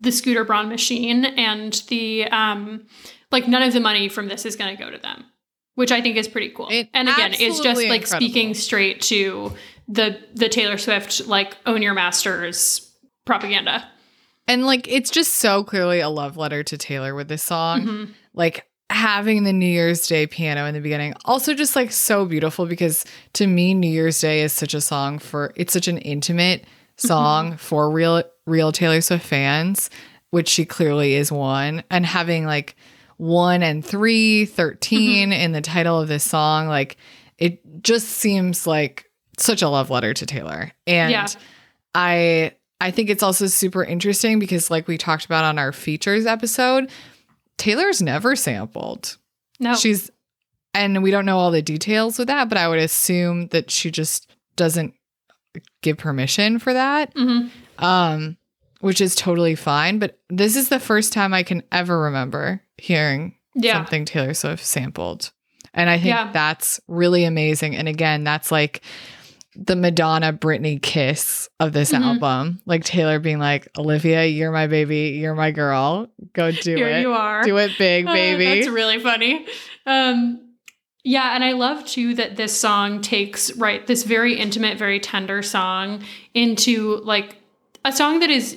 the Scooter Braun machine, and the um, like none of the money from this is going to go to them, which I think is pretty cool. It- and again, it's just like incredible. speaking straight to the the Taylor Swift like own your masters propaganda. And like it's just so clearly a love letter to Taylor with this song. Mhm. Like having the New Year's Day piano in the beginning. Also just like so beautiful because to me New Year's Day is such a song for it's such an intimate song for real real Taylor Swift fans, which she clearly is one. And having like one and three, 13 in the title of this song, like it just seems like such a love letter to Taylor. And Yeah. I I think it's also super interesting because like we talked about on our features episode, Taylor's never sampled. No, She's and we don't know all the details with that, but I would assume that she just doesn't give permission for that. Mhm. Um which is totally fine, but this is the first time I can ever remember hearing yeah, something Taylor Swift sampled. And I think Yeah. that's really amazing. And again, that's like the Madonna Britney kiss of this Mhm. album. Like Taylor being like, Olivia, you're my baby, you're my girl. Go do here it. you are. Do it big, Uh, baby. That's really funny. Um, yeah, and I love too that this song takes right this very intimate, very tender song into like a song that is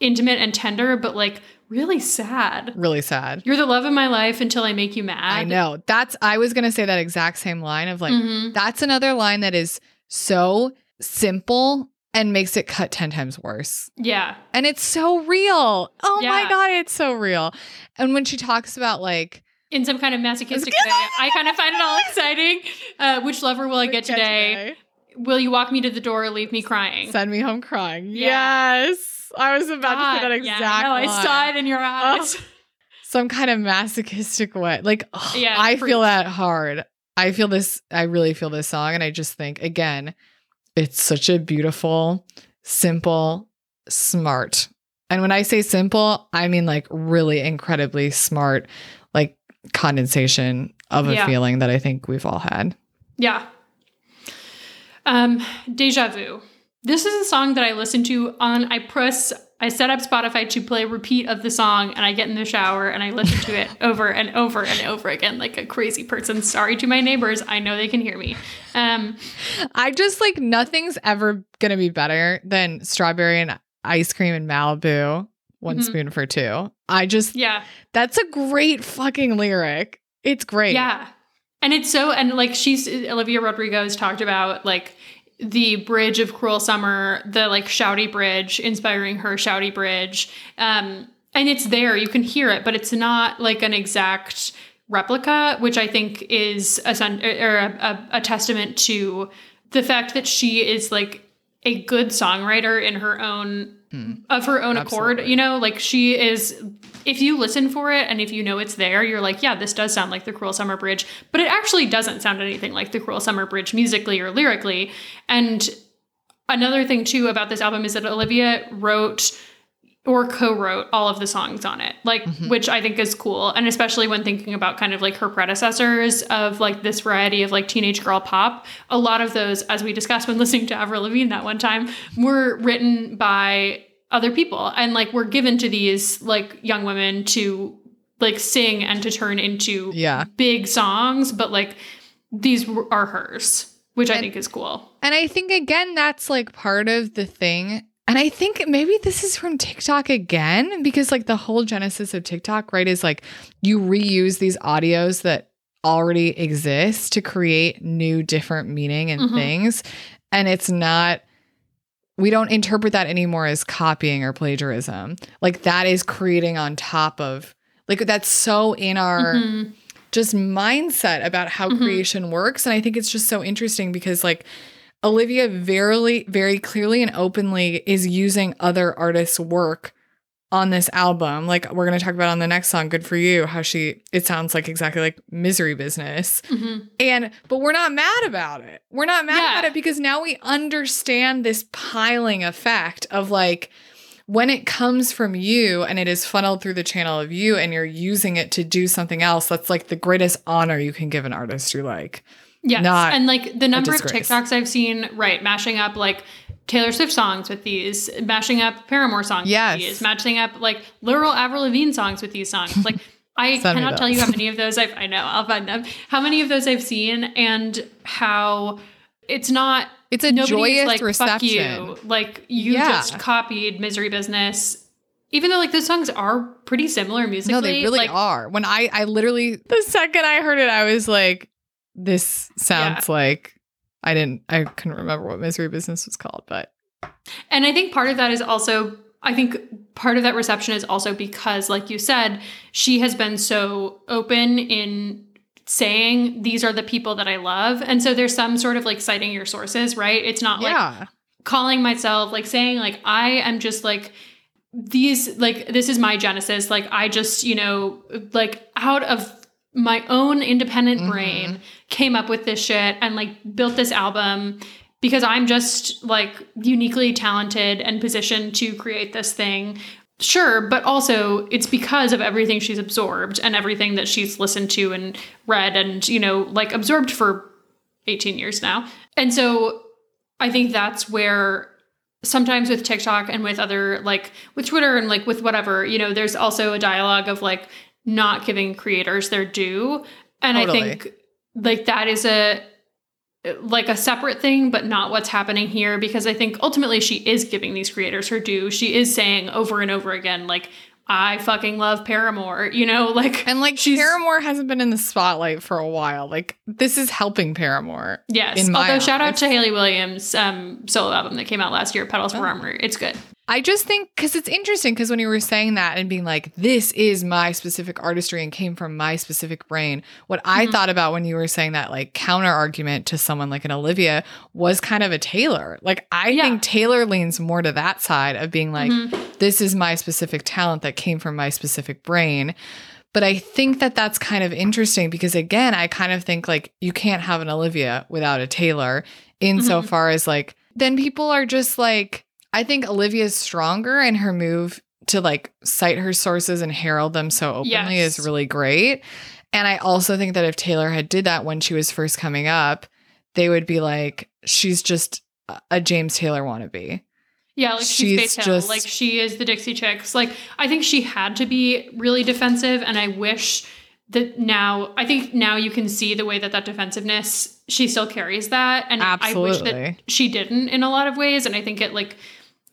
intimate and tender, but like really sad. really sad. You're the love of my life until I make you mad. I know. That's I was gonna say that exact same line of like, Mhm. that's another line that is so simple and makes it cut 10 times worse. Yeah. And it's so real. Oh my God, it's so real. And when she talks about like, In some kind of masochistic way. I kind of find it all exciting. Uh, which lover will I get today? Will you walk me to the door or leave me crying? Send me home crying. Yeah. Yes. I was about to say that God, exact yeah, no, I line. saw it in your eyes. Some kind of masochistic way. Like, ugh, Yeah, I feel that hard. I feel this, I really feel this song. And I just think, again, it's such a beautiful, simple, smart. And when I say simple, I mean like really incredibly smart, like condensation of a Yeah. feeling that I think we've all had. Yeah. Um, Deja Vu. This is a song that I listen to on, I press I set up Spotify to play repeat of the song and I get in the shower and I listen to it over and over and over again like a crazy person. Sorry to my neighbors. I know they can hear me. Um I just like nothing's ever going to be better than strawberry and ice cream in Malibu. One Mhm. spoon for two. I just yeah. that's a great fucking lyric. It's great. Yeah. And it's so and like she's Olivia Rodrigo's talked about like the bridge of Cruel Summer, the like shouty bridge, inspiring her shouty bridge. Um and it's there, you can hear it, but it's not like an exact replica, which I think is a or a, a, a testament to the fact that she is like a good songwriter in her own Mm-hmm. of her own accord. You know, like she is if you listen for it and if you know it's there, you're like, yeah, this does sound like the Cruel Summer Bridge, but it actually doesn't sound anything like the Cruel Summer Bridge musically or lyrically. And another thing too about this album is that Olivia wrote or co-wrote all of the songs on it like mm-hmm. which i think is cool and especially when thinking about kind of like her predecessors of like this variety of like teenage girl pop a lot of those as we discussed when listening to avril lavigne that one time were written by other people and like were given to these like young women to like sing and to turn into Yeah. big songs but like these are hers which i think is cool And I think again that's like part of the thing. And I think maybe this is from TikTok again because like the whole genesis of TikTok, right, is like you reuse these audios that already exist to create new different meaning and Mhm. things. And it's not we don't interpret that anymore as copying or plagiarism. Like that is creating on top of like that's so in our Mhm. just mindset about how Mhm. creation works. And I think it's just so interesting because like Olivia very, very clearly and openly is using other artists' work on this album. Like we're gonna talk about on the next song, Good For You, how she it sounds like exactly like misery business. Mhm. And but we're not mad about it. We're not mad Yeah. about it because now we understand this piling effect of like when it comes from you and it is funneled through the channel of you and you're using it to do something else, that's like the greatest honor you can give an artist you like. Yes. not and like the number of. TikToks I've seen, right, mashing up like Taylor Swift songs with these, mashing up Paramore songs Yes. with these, matching up like literal Avril Lavigne songs with these songs. Like I cannot tell you how many of those I've I know, I'll find them. How many of those I've seen and how it's not It's a joyous like reception. fuck you. Like you Yeah. just copied Misery Business. Even though like those songs are pretty similar musically. No, they really like, are. When I I literally the second I heard it, I was like, this sounds like I didn't I couldn't remember what misery business was called, but And I think part of that is also, I think part of that reception is also because, like you said, she has been so open in saying these are the people that I love. And so there's some sort of like citing your sources, right? It's not like yeah. calling myself, like saying, like, I am just like, these, like, this is my genesis. Like, I just, you know, like out of my own independent Mhm. brain came up with this shit and like built this album because I'm just like uniquely talented and positioned to create this thing. Sure, but also it's because of everything she's absorbed and everything that she's listened to and read and, you know, like absorbed for 18 years now. And so I think that's where sometimes with TikTok and with other like with Twitter and like with whatever, you know, there's also a dialogue of like not giving creators their due. And Totally. I think like that is a like a separate thing, but not what's happening here because I think ultimately she is giving these creators her due. She is saying over and over again, like, I fucking love Paramore, you know, like And like She's- Paramore hasn't been in the spotlight for a while. Like this is helping Paramore. yes. in my Although shout out to Hayley Williams' um, solo album that came out last year, Petals for Oh. Armor. It's good. I just think because it's interesting because when you were saying that and being like, this is my specific artistry and came from my specific brain, what I Mhm. thought about when you were saying that like counter argument to someone like an Olivia was kind of a Taylor. Like, I Yeah. think Taylor leans more to that side of being like, Mhm. this is my specific talent that came from my specific brain. But I think that that's kind of interesting because, again, I kind of think like you can't have an Olivia without a Taylor, insofar as like, then people are just like, I think Olivia's stronger and her move to like cite her sources and herald them so openly Yes. is really great. And I also think that if Taylor had did that when she was first coming up, they would be like, she's just a- James Taylor wannabe. Yeah, like she's, She's just- like she is the Dixie Chicks. Like I think she had to be really defensive, and I wish that now. I think now you can see the way that that defensiveness she still carries that, and I wish that she didn't in a lot of ways. And I think it like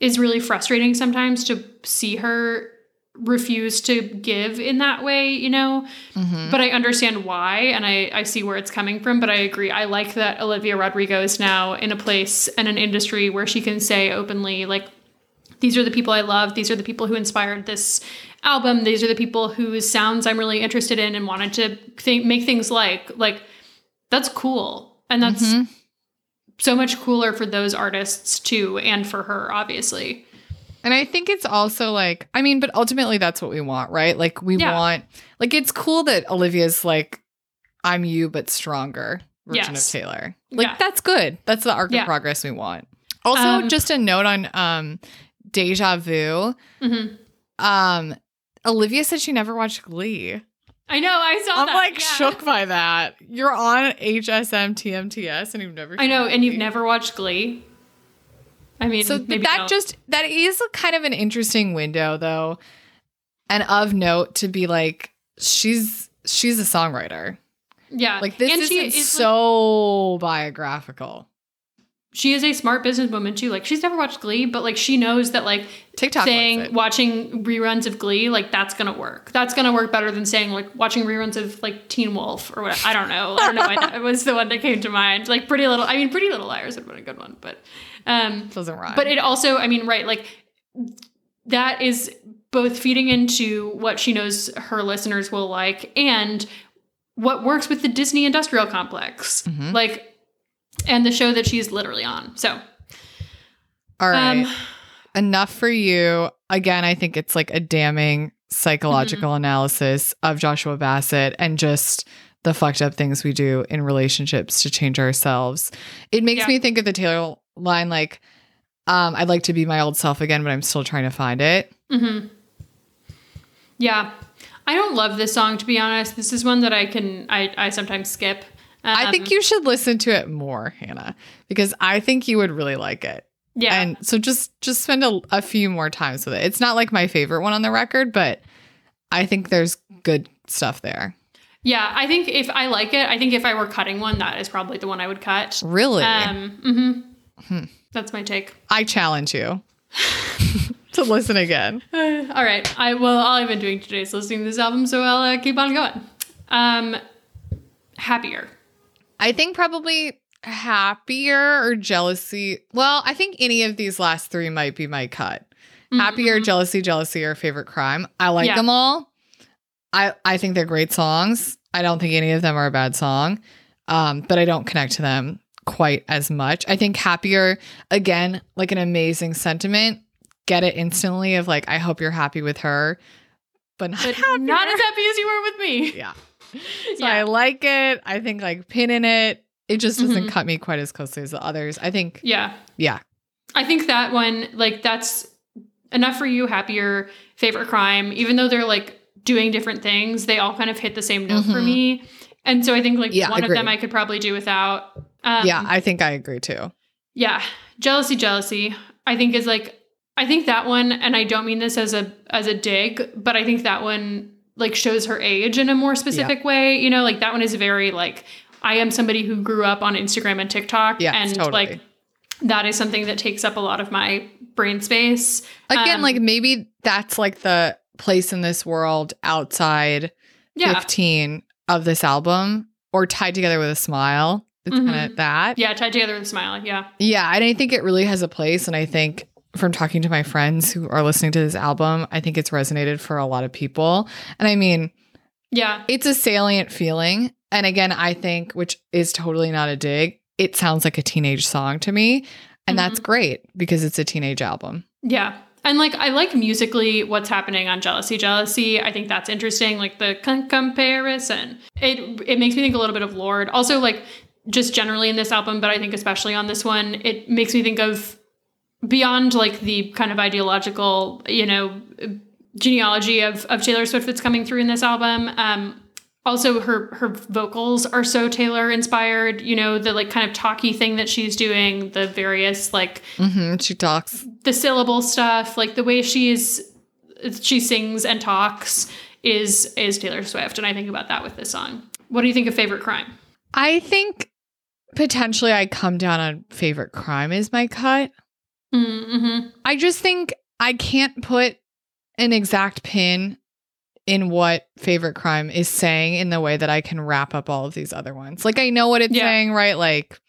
is really frustrating sometimes to see her refuse to give in that way. You know, Mhm. but I understand why, and I, I see where it's coming from. But I agree. I like that Olivia Rodrigo is now in a place and an industry where she can say openly, like, these are the people I love. These are the people who inspired this album. These are the people whose sounds I'm really interested in and wanted to make things like. Like, that's cool. And that's Mhm. So much cooler for those artists too, and for her, obviously. And I think it's also like, I mean, but ultimately that's what we want, right? Like we Yeah. want like it's cool that Olivia's like, I'm you but stronger version Yes. of Taylor. Like Yeah. that's good. That's the arc Yeah. of progress we want. Also, Um, just a note on um Deja Vu. hmm Um Olivia said she never watched Glee. I know. I saw I'm that. like yeah. shook by that. You're on HSMTMTS and you've never I know, and you've never watched Glee. I mean, So that don't. just that is kind of an interesting window though. And of note to be like she's she's a songwriter. yeah, Like this is like- so biographical. She is a smart businesswoman too. Like she's never watched Glee, but like she knows that like TikTok saying watching reruns of Glee, like that's gonna work. That's gonna work better than saying like watching reruns of like Teen Wolf or what. I don't know. I don't know. why that was the one that came to mind. Like Pretty Little. I mean, Pretty Little Liars would have been a good one, but um, doesn't rhyme. but it also, I mean, right, like that is both feeding into what she knows her listeners will like and what works with the Disney industrial complex. Mhm. Like, and the show that she's literally on. So, All right. um, Enough for you. Again, I think it's like a damning psychological Mm-hmm. analysis of Joshua Bassett and just the fucked up things we do in relationships to change ourselves. It makes Yeah. me think of the Taylor line like, um, I'd like to be my old self again, but I'm still trying to find it. mhm. yeah. I don't love this song, to be honest. This is one that I can, I, I sometimes skip. I Um, think you should listen to it more, Hannah, because I think you would really like it. yeah. And so just just spend a, a few more times with it. It's not like my favorite one on the record, but I think there's good stuff there. yeah. I think if I like it, I think if I were cutting one, that is probably the one I would cut. Really? Um, mhm. Hmm. That's my take. I challenge you to listen again. Uh, all right. I well, all I've been doing today is listening to this album, so I'll uh, keep on going. Um, happier. I think probably happier or jealousy. Well, I think any of these last three might be my cut. Happier, Mhm. jealousy, jealousy, or favorite crime. I like Yeah. them all. I I think they're great songs. I don't think any of them are a bad song, um, but I don't connect to them quite as much. I think happier again, like an amazing sentiment. Get it instantly of like I hope you're happy with her, but not, But not as happy as you were with me. yeah. So Yeah. I like it. I think like pinning it. It just doesn't Mhm. cut me quite as closely as the others. I think Yeah. yeah. I think that one, like, that's enough for you. Happier, favorite crime. Even though they're like doing different things, they all kind of hit the same note for Mhm. me. And so I think like Yeah, one of them I could probably do without. Um, yeah, I think I agree too. yeah jealousy jealousy i think is like i think that one and i don't mean this as a as a dig but i think that one like shows her age in a more specific way you know like that one is very like i am somebody who grew up on instagram and tiktok Yes, and totally. like that is something that takes up a lot of my brain space Again, Um, like maybe that's like the place in this world outside yeah 15 of this album or tied together with a smile. It's kind Mhm. of that. yeah tied together with a smile yeah Yeah, and I think it really has a place. And I think from talking to my friends who are listening to this album, I think it's resonated for a lot of people. And I mean, yeah it's a salient feeling. And again, I think, which is totally not a dig, it sounds like a teenage song to me. And that's mm-hmm. great because it's a teenage album. Yeah. And like I like musically what's happening on Jealousy Jealousy. I think that's interesting like the con- comparison. It it makes me think a little bit of Lorde. Also like just generally in this album, but I think especially on this one, it makes me think of beyond like the kind of ideological, you know, genealogy of of Taylor Swift that's coming through in this album. Um also her her vocals are so Taylor inspired. You know the like kind of talky thing that she's doing, the various like hmm She talks. the syllable stuff, like the way she's she sings and talks is is Taylor Swift, and I think about that with this song. What do you think of favorite crime? I think potentially I come down on favorite crime is my cut. Mm-hmm. I just think I can't put an exact pin in what favorite crime is saying in the way that I can wrap up all of these other ones. Like I know what it's Yeah. saying, right? Like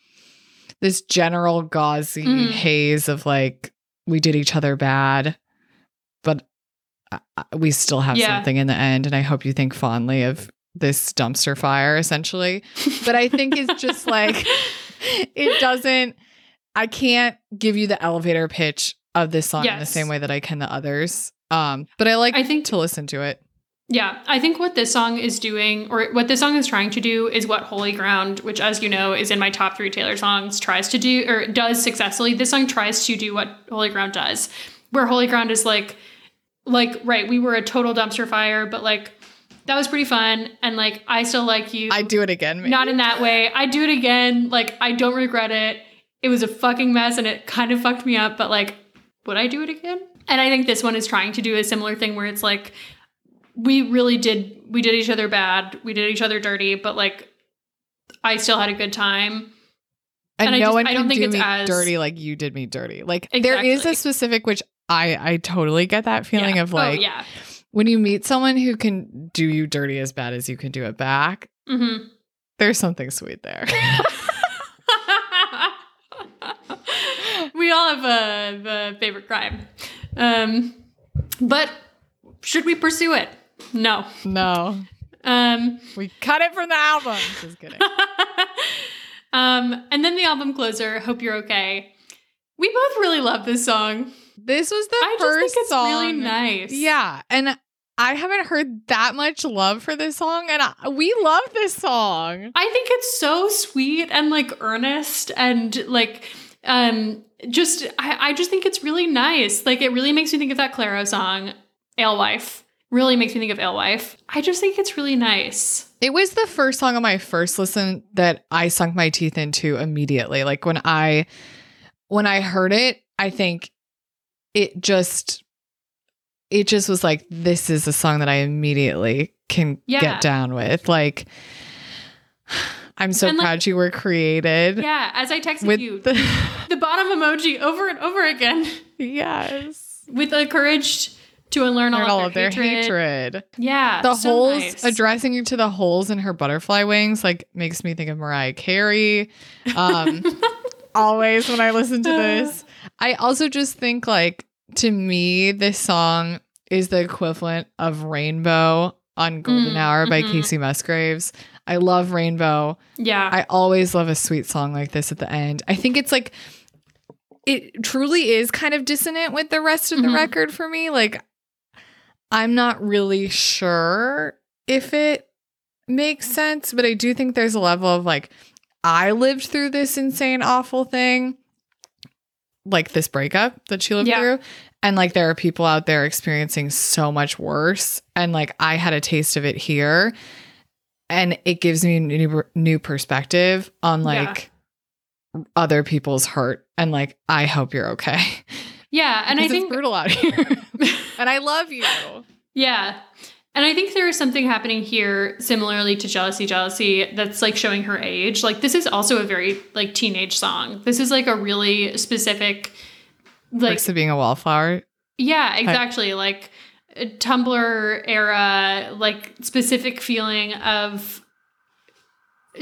this general gauzy Mhm. haze of like we did each other bad, but we still have Yeah. something in the end. And I hope you think fondly of this dumpster fire, essentially. But I think it's just like it doesn't. I can't give you the elevator pitch of this song in the same way that I can the others. Um, but I like I think to listen to it. Yeah, I think what this song is doing, or what this song is trying to do, is what Holy Ground, which, as you know, is in my top three Taylor songs, tries to do, or does successfully. This song tries to do what Holy Ground does, where Holy Ground is like, like, right, we were a total dumpster fire, but like, that was pretty fun. And like, I still like you. I do it again. maybe. Not in that way. I do it again. Like, I don't regret it. It was a fucking mess and it kind of fucked me up, but like, would I do it again? And I think this one is trying to do a similar thing where it's like, we really did, we did each other bad, we did each other dirty, but like, I still had a good time. and, and I no just- one I don't think do it's me as- dirty like you did me dirty. Like there is a specific which I I totally get that feeling Yeah. of like oh, yeah. when you meet someone who can do you dirty as bad as you can do it back. hmm There's something sweet there. we all have a, a favorite crime. Um, but should we pursue it? No. no, Um, we cut it from the album. Just kidding. um, and then the album closer, Hope You're Okay. We both really love this song. This was the I just first think it's song. really nice. Yeah, and I haven't heard that much love for this song, and I, we love this song. I think it's so sweet and like earnest and like um just I, I just think it's really nice. Like it really makes me think of that Clairo song, Alewife. Really makes me think of Alewife. I just think it's really nice. It was the first song on my first listen that I sunk my teeth into immediately. Like when I when I heard it, I think it just it just was like this is a song that I immediately can Yeah. get down with. Like I'm so And, like- proud you were created. Yeah, as I texted With you, the the bottom emoji over and over again yes. with the courage to unlearn all, Learn of, all of their, their hatred. hatred. Yeah, The so holes nice. addressing you to the holes in her butterfly wings like makes me think of Mariah Carey. Um always when I listen to this. I also just think like to me this song is the equivalent of Rainbow on Golden Mm, Hour by mhm. Kacey Musgraves. I love Rainbow. yeah, I always love a sweet song like this at the end. I think it's like it truly is kind of dissonant with the rest of the Mhm. record for me. Like I'm not really sure if it makes sense, but I do think there's a level of like I lived through this insane awful thing like this breakup that she lived Yeah. through and like there are people out there experiencing so much worse and like I had a taste of it here and it gives me a new, new perspective on Yeah. like other people's hurt and like I hope you're okay. yeah, and I think brutal out here. and I love you. Yeah. And I think there is something happening here similarly to Jealousy Jealousy that's like showing her age. Like this is also a very like teenage song. This is like a really specific like Perks of being a wallflower. yeah, exactly. Like a Tumblr era like specific feeling of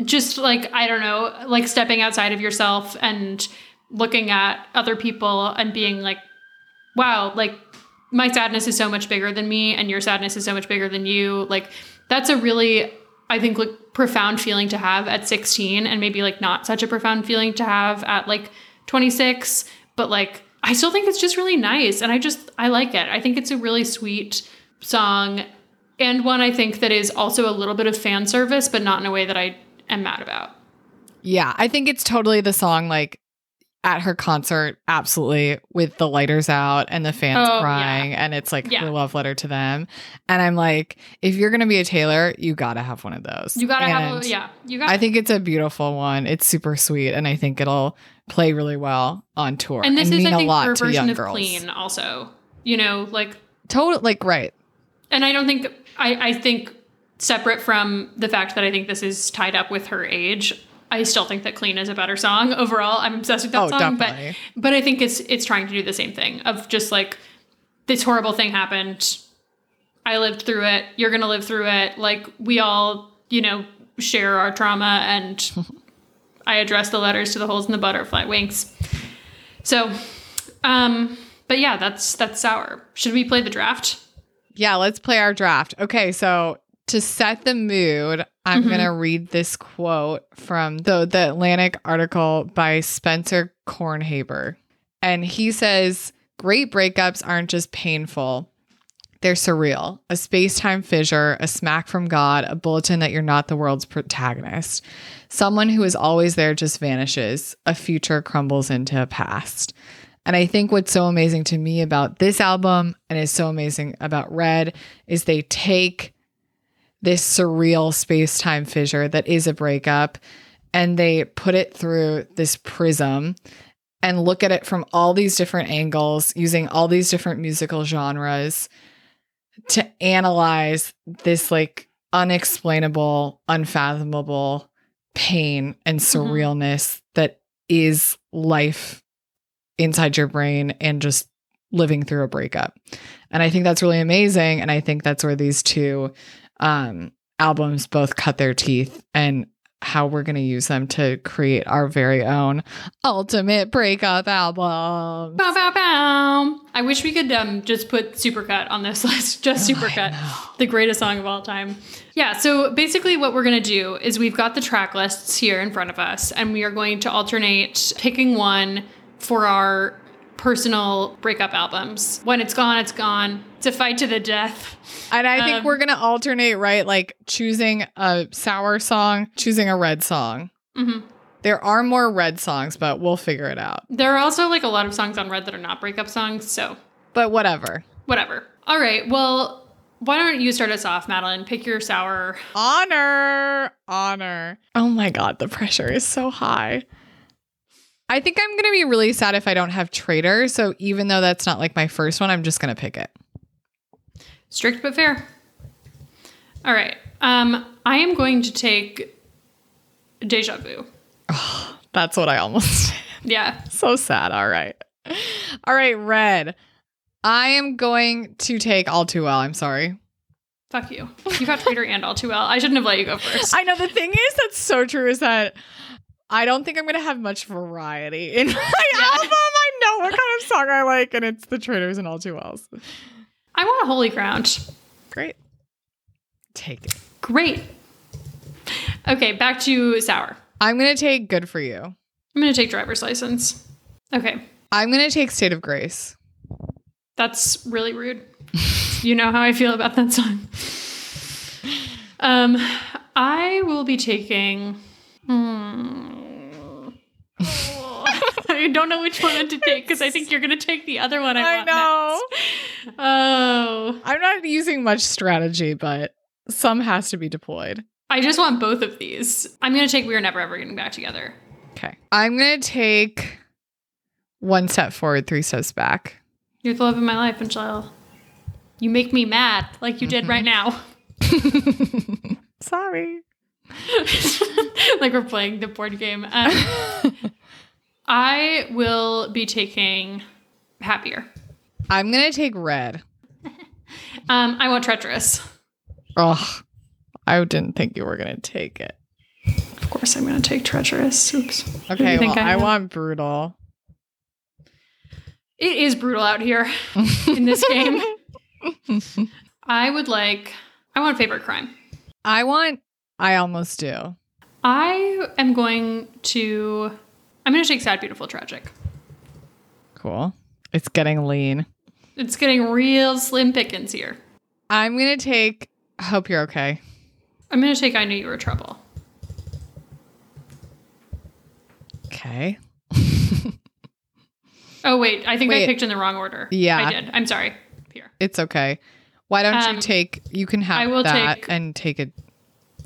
just like I don't know, like stepping outside of yourself and looking at other people and being like wow, like my sadness is so much bigger than me and your sadness is so much bigger than you. Like that's a really I think like profound feeling to have at 16 and maybe like not such a profound feeling to have at like 26, but like I still think it's just really nice and I just I like it. I think it's a really sweet song and one I think that is also a little bit of fan service but not in a way that I am mad about. Yeah, I think it's totally the song like at her concert, absolutely, with the lighters out and the fans Oh, yeah. crying, and it's like Yeah. her love letter to them. And I'm like, if you're gonna be a Taylor, you gotta have one of those. You gotta have And a yeah. You got I think it's a beautiful one. It's super sweet, and I think it'll play really well on tour. and this is mean I think a lot her to version young of girls. clean also. You know, like Total, like right. and I don't think I, I think separate from the fact that I think this is tied up with her age, I still think that Clean is a better song overall. I'm obsessed with that Oh, song, definitely. but but I think it's it's trying to do the same thing of just like this horrible thing happened. I lived through it. You're gonna live through it. Like we all, you know, share our trauma, and I address the letters to the holes in the butterfly wings. So, um, but yeah, that's that's sour. Should we play the draft? Yeah, let's play our draft. Okay, so to set the mood, I'm Mhm. going to read this quote from the, the Atlantic article by Spencer Kornhaber. And he says, Great breakups aren't just painful, they're surreal. A space time fissure, a smack from God, a bulletin that you're not the world's protagonist. Someone who is always there just vanishes, a future crumbles into a past. And I think what's so amazing to me about this album and is so amazing about Red is they take this surreal space time fissure that is a breakup and they put it through this prism and look at it from all these different angles using all these different musical genres to analyze this like unexplainable, unfathomable pain and surrealness that is life inside your brain and just living through a breakup. And I think that's really amazing. And I think that's where these two um, albums both cut their teeth and how we're going to use them to create our very own ultimate breakup album. Bow, bow, bow. I wish we could um, just put Supercut on this list. Just Supercut, the greatest song of all time. Yeah, so basically, what we're going to do is we've got the track lists here in front of us, and we are going to alternate picking one for our personal breakup albums. When it's gone, it's gone. A fight to the death. And I think Um, we're going to alternate, right? Like choosing a sour song, choosing a red song. hmm There are more red songs, but we'll figure it out. There are also like a lot of songs on Red that are not breakup songs, so But whatever. whatever. All right, well, why don't you start us off, Madeline? Pick your sour. Honor, honor. Oh my God, the pressure is so high. I think I'm going to be really sad if I don't have Traitor. So even though that's not like my first one, I'm just going to pick it. Strict but fair. All right. Um, I am going to take Deja Vu. That's what I almost Yeah. so sad. All right. All right, Red. I am going to take All Too Well. I'm sorry. Fuck you. You got Traitor and All Too Well. I shouldn't have let you go first. I know the thing is that's so true is that I don't think I'm going to have much variety in my album. I know what kind of song I like, and it's the Traitors and All Too Wells. I want a Holy Ground. Great. Take it. Great. Okay, back to sour. I'm going to take Good For You. I'm going to take driver's license. Okay. I'm going to take State of Grace. That's really rude. you know how I feel about that song. Um, I will be taking. Hmm. I don't know which one to take because I think you're going to take the other one. I, I know. next. Oh, I'm not using much strategy, but some has to be deployed. I just want both of these. I'm going to take. We are never ever getting back together. Okay. I'm going to take one step forward, three steps back. You're the love of my life, until you make me mad like you did right now. Sorry. like we're playing the board game. Um, I will be taking happier. I'm going to take red. Um, I want treacherous. Oh, I didn't think you were going to take it. Of course, I'm going to take treacherous. Oops. Who do you Okay, well, I am? want brutal. It is brutal out here in this game. I would like. I want favorite crime. I want I almost do. I am going to. I'm going to take sad, beautiful, tragic. Cool. It's getting lean. It's getting real slim pickings here. I'm going to take I Hope You're Okay. I'm going to take I knew you were trouble. Okay. Oh wait, I think I picked in the wrong order. Yeah. I did. I'm sorry. Here. It's okay. Why don't Um, you take? You can have I will that take- and take it.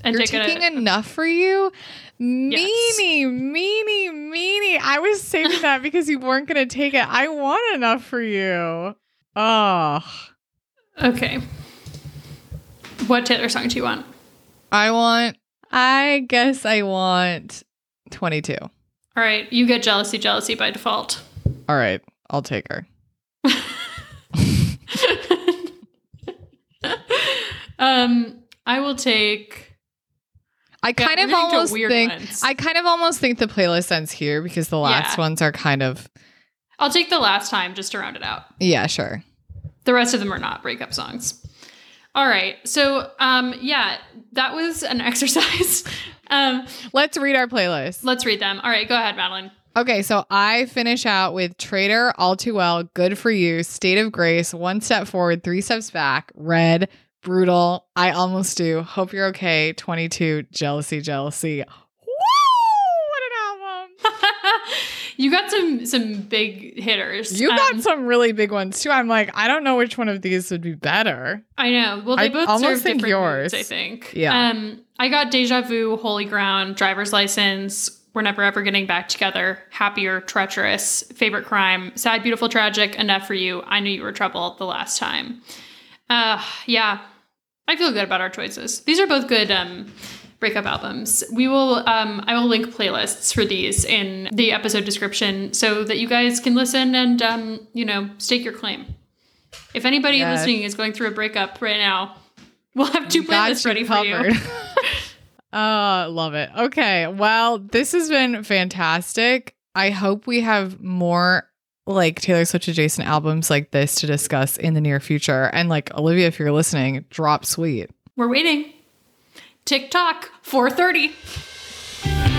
And You're taking a, enough for you, Yes. meanie, meanie, meanie. I was saving that because you weren't going to take it. I want enough for you. Oh, Okay. What Taylor song do you want? I want. I guess I want twenty-two. All right, you get jealousy, jealousy by default. All right, I'll take her. um, I will take. I Yeah, kind we're of almost think. ones. I kind of almost think the playlist ends here because the last Yeah. ones are kind of. I'll take the last time just to round it out. Yeah, sure. The rest of them are not breakup songs. All right, so um, yeah, that was an exercise. um, Let's read our playlist. let's read them. All right, go ahead, Madeline. Okay, so I finish out with Traitor, All Too Well, Good for You, State of Grace, One Step Forward, Three Steps Back, Red, Brutal, I Almost Do, Hope You're Okay, 22, Jealousy, Jealousy. Woo! What an album! You got some some big hitters. You got Um, some really big ones too. I'm like, I don't know which one of these would be better. I know. Well, they I both almost serve think different yours. moods, I think. Yeah. Um, I got Deja Vu, Holy Ground, Driver's License. We're never ever getting back together. Happier, treacherous, favorite crime, sad, beautiful, tragic. Enough for you. I knew you were trouble the last time. Uh, yeah. I feel good about our choices. These are both good um, breakup albums. We will. Um, I will link playlists for these in the episode description so that you guys can listen and um, you know stake your claim. If anybody Yes. listening is going through a breakup right now, we'll have two playlists ready for you. covered. Oh, love it. Okay. Well, this has been fantastic. I hope we have more like Taylor Swift adjacent albums like this to discuss in the near future. And like Olivia, if you're listening, drop sweet. We're waiting. TikTok 430.